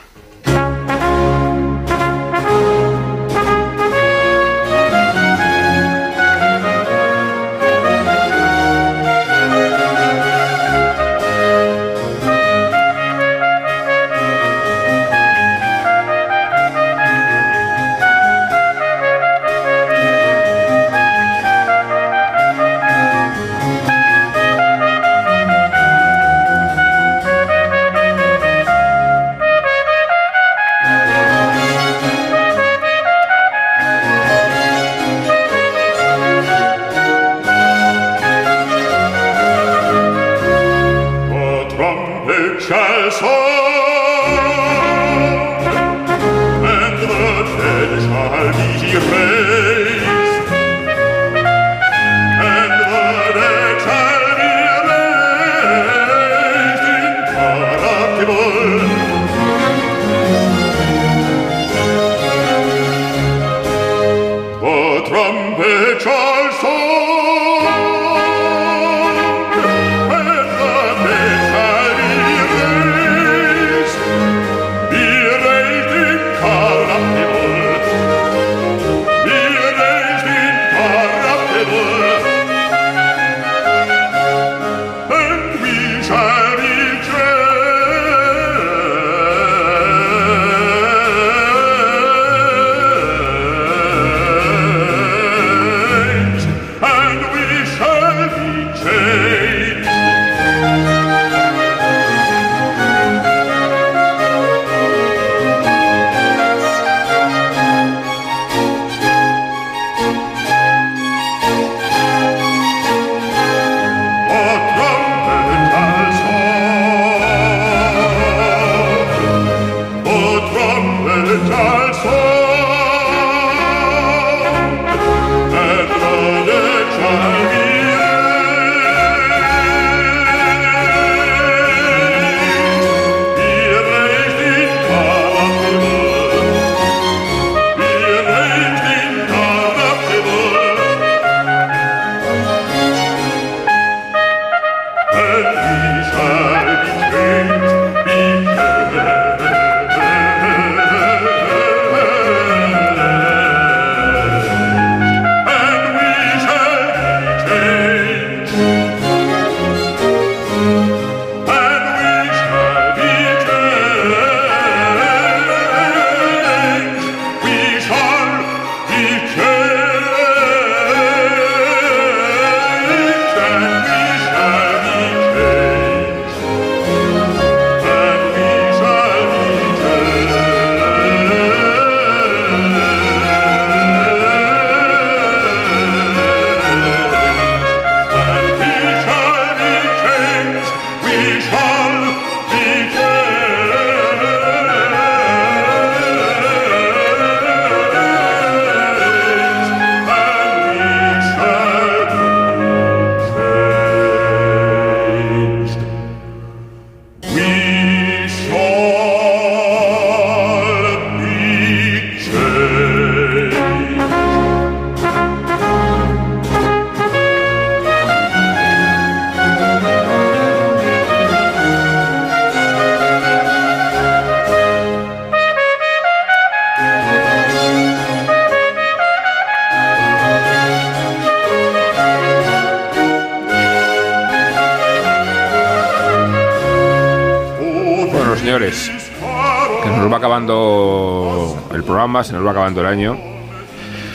Se nos va acabando el año.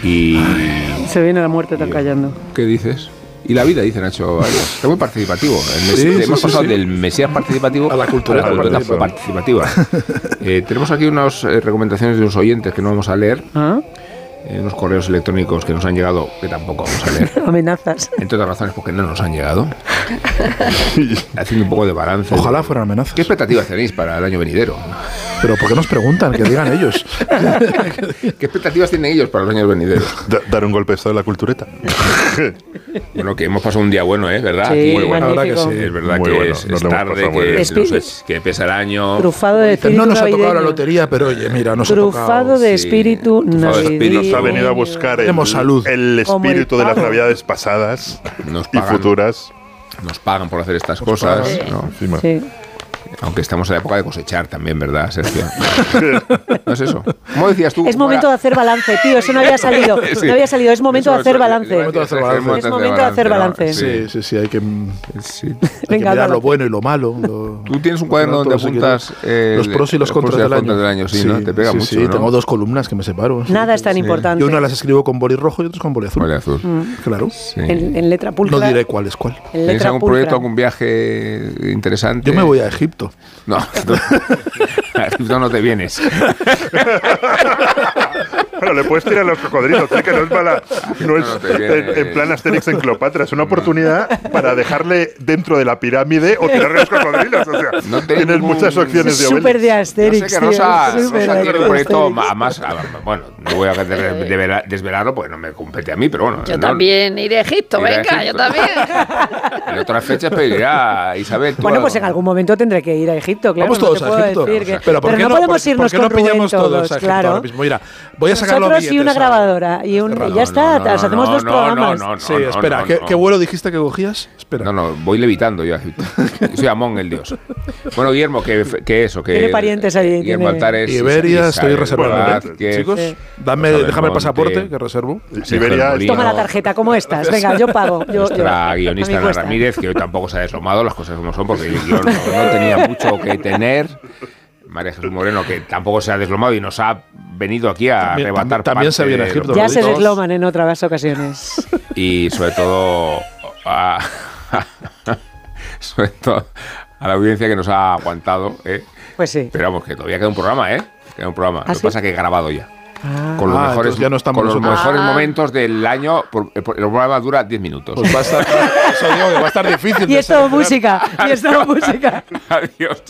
Y. Se viene la muerte, está callando. ¿Qué dices? Y la vida, dice Nacho Arias. Está muy participativo. El Mesías- Sí, sí, hemos sí, pasado sí. del Mesías participativo A la cultura participativa. participativa. Eh, tenemos aquí unas eh, recomendaciones de unos oyentes que no vamos a leer. ¿Ah? eh, unos correos electrónicos que nos han llegado que tampoco vamos a leer. Amenazas. Entre otras razones porque no nos han llegado. Haciendo un poco de balance. Ojalá fueran amenazas. ¿Qué expectativas tenéis para el año venidero? Pero ¿por qué nos preguntan? Que digan ellos. ¿Qué expectativas tienen ellos para los años venideros? dar un golpe de estado en la cultureta. bueno, que hemos pasado un día bueno, ¿eh? ¿Verdad? Sí, Muy bueno. magnífico. Sí, es verdad Muy que bueno, es, nos es tarde, que, no sé, que pesa el año. Trufado de espíritu no nos ha tocado la navideño. lotería, pero oye, mira, nos ha Trufado tocado. de espíritu navideño. Nos ha venido a buscar el, salud. el Como el espíritu de las navidades pasadas Nos y futuras. Nos pagan por hacer estas cosas, pagan. ¿no? Sí. Aunque estamos en la época de cosechar también, ¿verdad, Sergio? ¿No es eso? ¿Cómo decías tú? Es momento de hacer balance, tío. Eso no había salido. Sí. No había salido. Es momento Eso, de hacer eso, balance. es momento de hacer balance. Es momento de hacer balance. Sí, sí, sí, hay que, hay que mirar lo bueno y lo malo. lo- Tú tienes un cuaderno donde apuntas el- los pros y los los contras del año. del año, sí, ¿no? Te pega sí, mucho, Sí, ¿no? tengo dos columnas que me separo. sí. Nada es tan Sí. importante. Y una las escribo con boli rojo y otras con boli azul. Vale, azul. Mm. Claro. En, en letra pulcra. No diré cuál es cuál. En ¿Tienes algún proyecto, algún viaje interesante? Yo me voy a Egipto. No, Egipto no te vienes. Bueno, le puedes tirar a los cocodrilos, sí, que no es mala. No es No viene. en, en plan Asterix en Cleopatra, es una oportunidad para dejarle dentro de la pirámide o tirarle a los cocodrilos. O sea, No tienes ningún- muchas opciones de Súper de Yo Asterix. sé que tío, Rosa, súper Rosa tiene un proyecto más, a- bueno, no voy a devela- desvelarlo porque no me compete a mí, pero bueno. Yo no- también iré a Egipto, Iré a venga, yo Egipto. también. En otras fechas pedirá Isabel. Bueno, algo. pues en algún momento tendré que ir a Egipto, claro. Vamos no todos a Egipto. decir que- Pero, ¿por qué no, no, podemos irnos por qué no con Rubén pillamos todos todos, a Egipto claro. ahora mismo? Mira, voy a No sacar nosotros y una grabadora. Y, un, y ya está, os hacemos dos programas. sí, espera, ¿qué, qué vuelo dijiste que cogías? Espera. No, no, voy levitando yo. Soy Amón, el dios. Bueno, Guillermo, ¿qué, qué eso? Que Tiene parientes ahí. Guillermo tiene- Altares. Iberia, estoy reservando. Chicos, dame, déjame el pasaporte que reservo. Iberia, Toma la tarjeta, ¿cómo estás? Venga, yo pago. Yo, Nuestra yo- guionista Ana. Ramírez, que hoy tampoco se ha deslomado, las cosas como son, porque no, no tenía mucho que tener. María Jesús Moreno, que tampoco se ha deslomado y nos ha venido aquí a También- arrebatar también se viene a Egipto, Ya se desloman en otras ocasiones. Y sobre todo a, sobre todo a la audiencia que nos ha aguantado. ¿eh? Pues sí. Pero vamos, que todavía queda un programa, ¿eh? Queda un programa. ¿Ah, Lo que sí? pasa es que he grabado ya. Ah. Con los Ah, mejores, ya no estamos con los mejores Ah. momentos del año. por- el programa dura 10 minutos. Pues va a estar, eso digo va a estar difícil. Y de es música. Y es todo música. Adiós.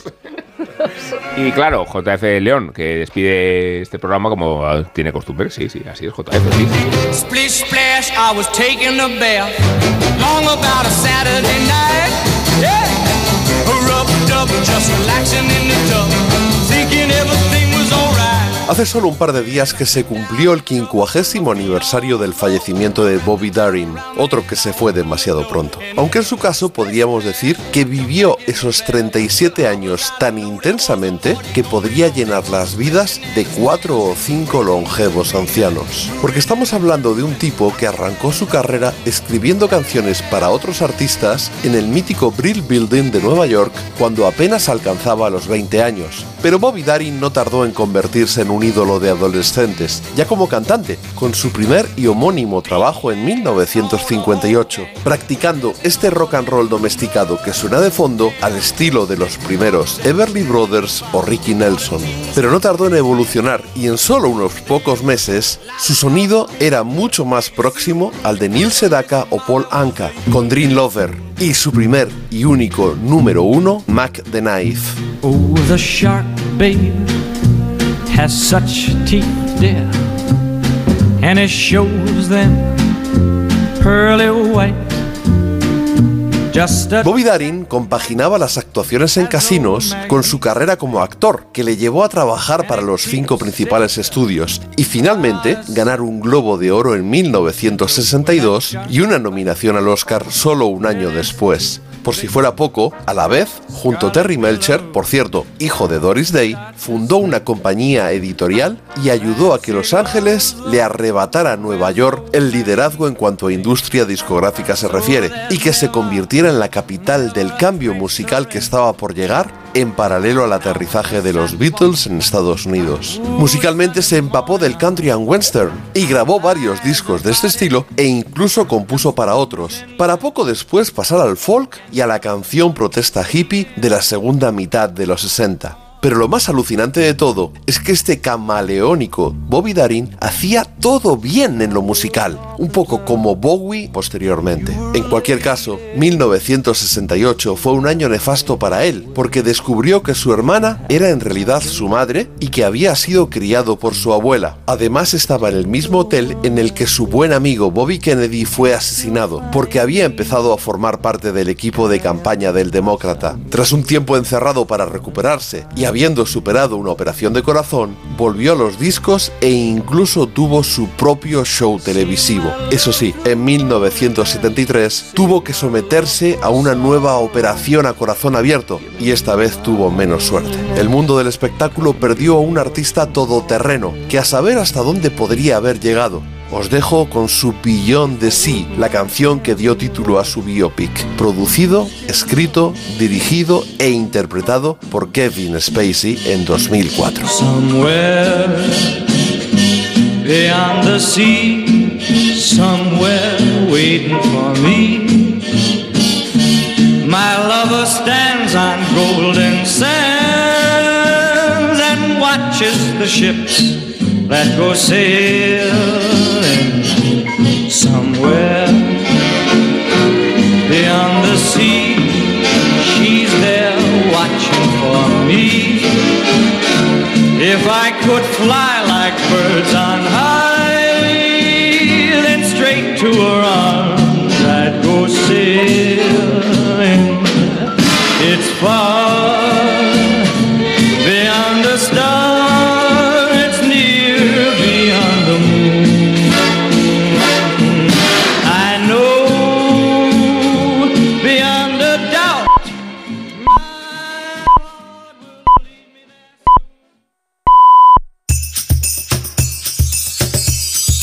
Y claro, JF León, que despide este programa como tiene costumbre. Sí, sí, así es, JF. Sí. Splish splash, I was taking a bath long about a Saturday night. Yeah, rubbed up, just relaxing in the tub, thinking everything. Hace solo un par de días que se cumplió el quincuagésimo aniversario del fallecimiento de Bobby Darin, otro que se fue demasiado pronto. Aunque en su caso podríamos decir que vivió esos 37 años tan intensamente que podría llenar las vidas de cuatro o cinco longevos ancianos. Porque estamos hablando de un tipo que arrancó su carrera escribiendo canciones para otros artistas en el mítico Brill Building de Nueva York cuando apenas alcanzaba los 20 años. Pero Bobby Darin no tardó en convertirse en un ídolo de adolescentes, ya como cantante, con su primer y homónimo trabajo en 1958, practicando este rock and roll domesticado que suena de fondo al estilo de los primeros Everly Brothers o Ricky Nelson. Pero no tardó en evolucionar y en solo unos pocos meses, su sonido era mucho más próximo al de Neil Sedaka o Paul Anka, con Dream Lover, y su primer y único número uno, Mac the Knife. Oh, Bobby Darin compaginaba las actuaciones en casinos con su carrera como actor, que le llevó a trabajar para los cinco principales estudios y finalmente ganar un Globo de Oro en 1962 y una nominación al Oscar solo un año después. Por si fuera poco, a la vez, junto a Terry Melcher, por cierto, hijo de Doris Day, fundó una compañía editorial y ayudó a que Los Ángeles le arrebatara a Nueva York el liderazgo en cuanto a industria discográfica se refiere y que se convirtiera en la capital del cambio musical que estaba por llegar en paralelo al aterrizaje de los Beatles en Estados Unidos. Musicalmente se empapó del country and western y grabó varios discos de este estilo e incluso compuso para otros, para poco después pasar al folk y a la canción protesta hippie de la segunda mitad de los 60. Pero lo más alucinante de todo es que este camaleónico Bobby Darin hacía todo bien en lo musical, un poco como Bowie posteriormente. En cualquier caso, 1968 fue un año nefasto para él, porque descubrió que su hermana era en realidad su madre y que había sido criado por su abuela. Además estaba en el mismo hotel en el que su buen amigo Bobby Kennedy fue asesinado, porque había empezado a formar parte del equipo de campaña del demócrata. Tras un tiempo encerrado para recuperarse y habiendo superado una operación de corazón, volvió a los discos e incluso tuvo su propio show televisivo. Eso sí, en 1973 tuvo que someterse a una nueva operación a corazón abierto y esta vez tuvo menos suerte. El mundo del espectáculo perdió a un artista todoterreno que a saber hasta dónde podría haber llegado. Os dejo con su Beyond the Sea, la canción que dio título a su biopic, producido, escrito, dirigido e interpretado por Kevin Spacey en 2004. Somewhere beyond the sea, somewhere waiting for me. My lover stands on golden sands and watches the ships that go sailing somewhere beyond the sea. She's there watching for me. If I could fly like birds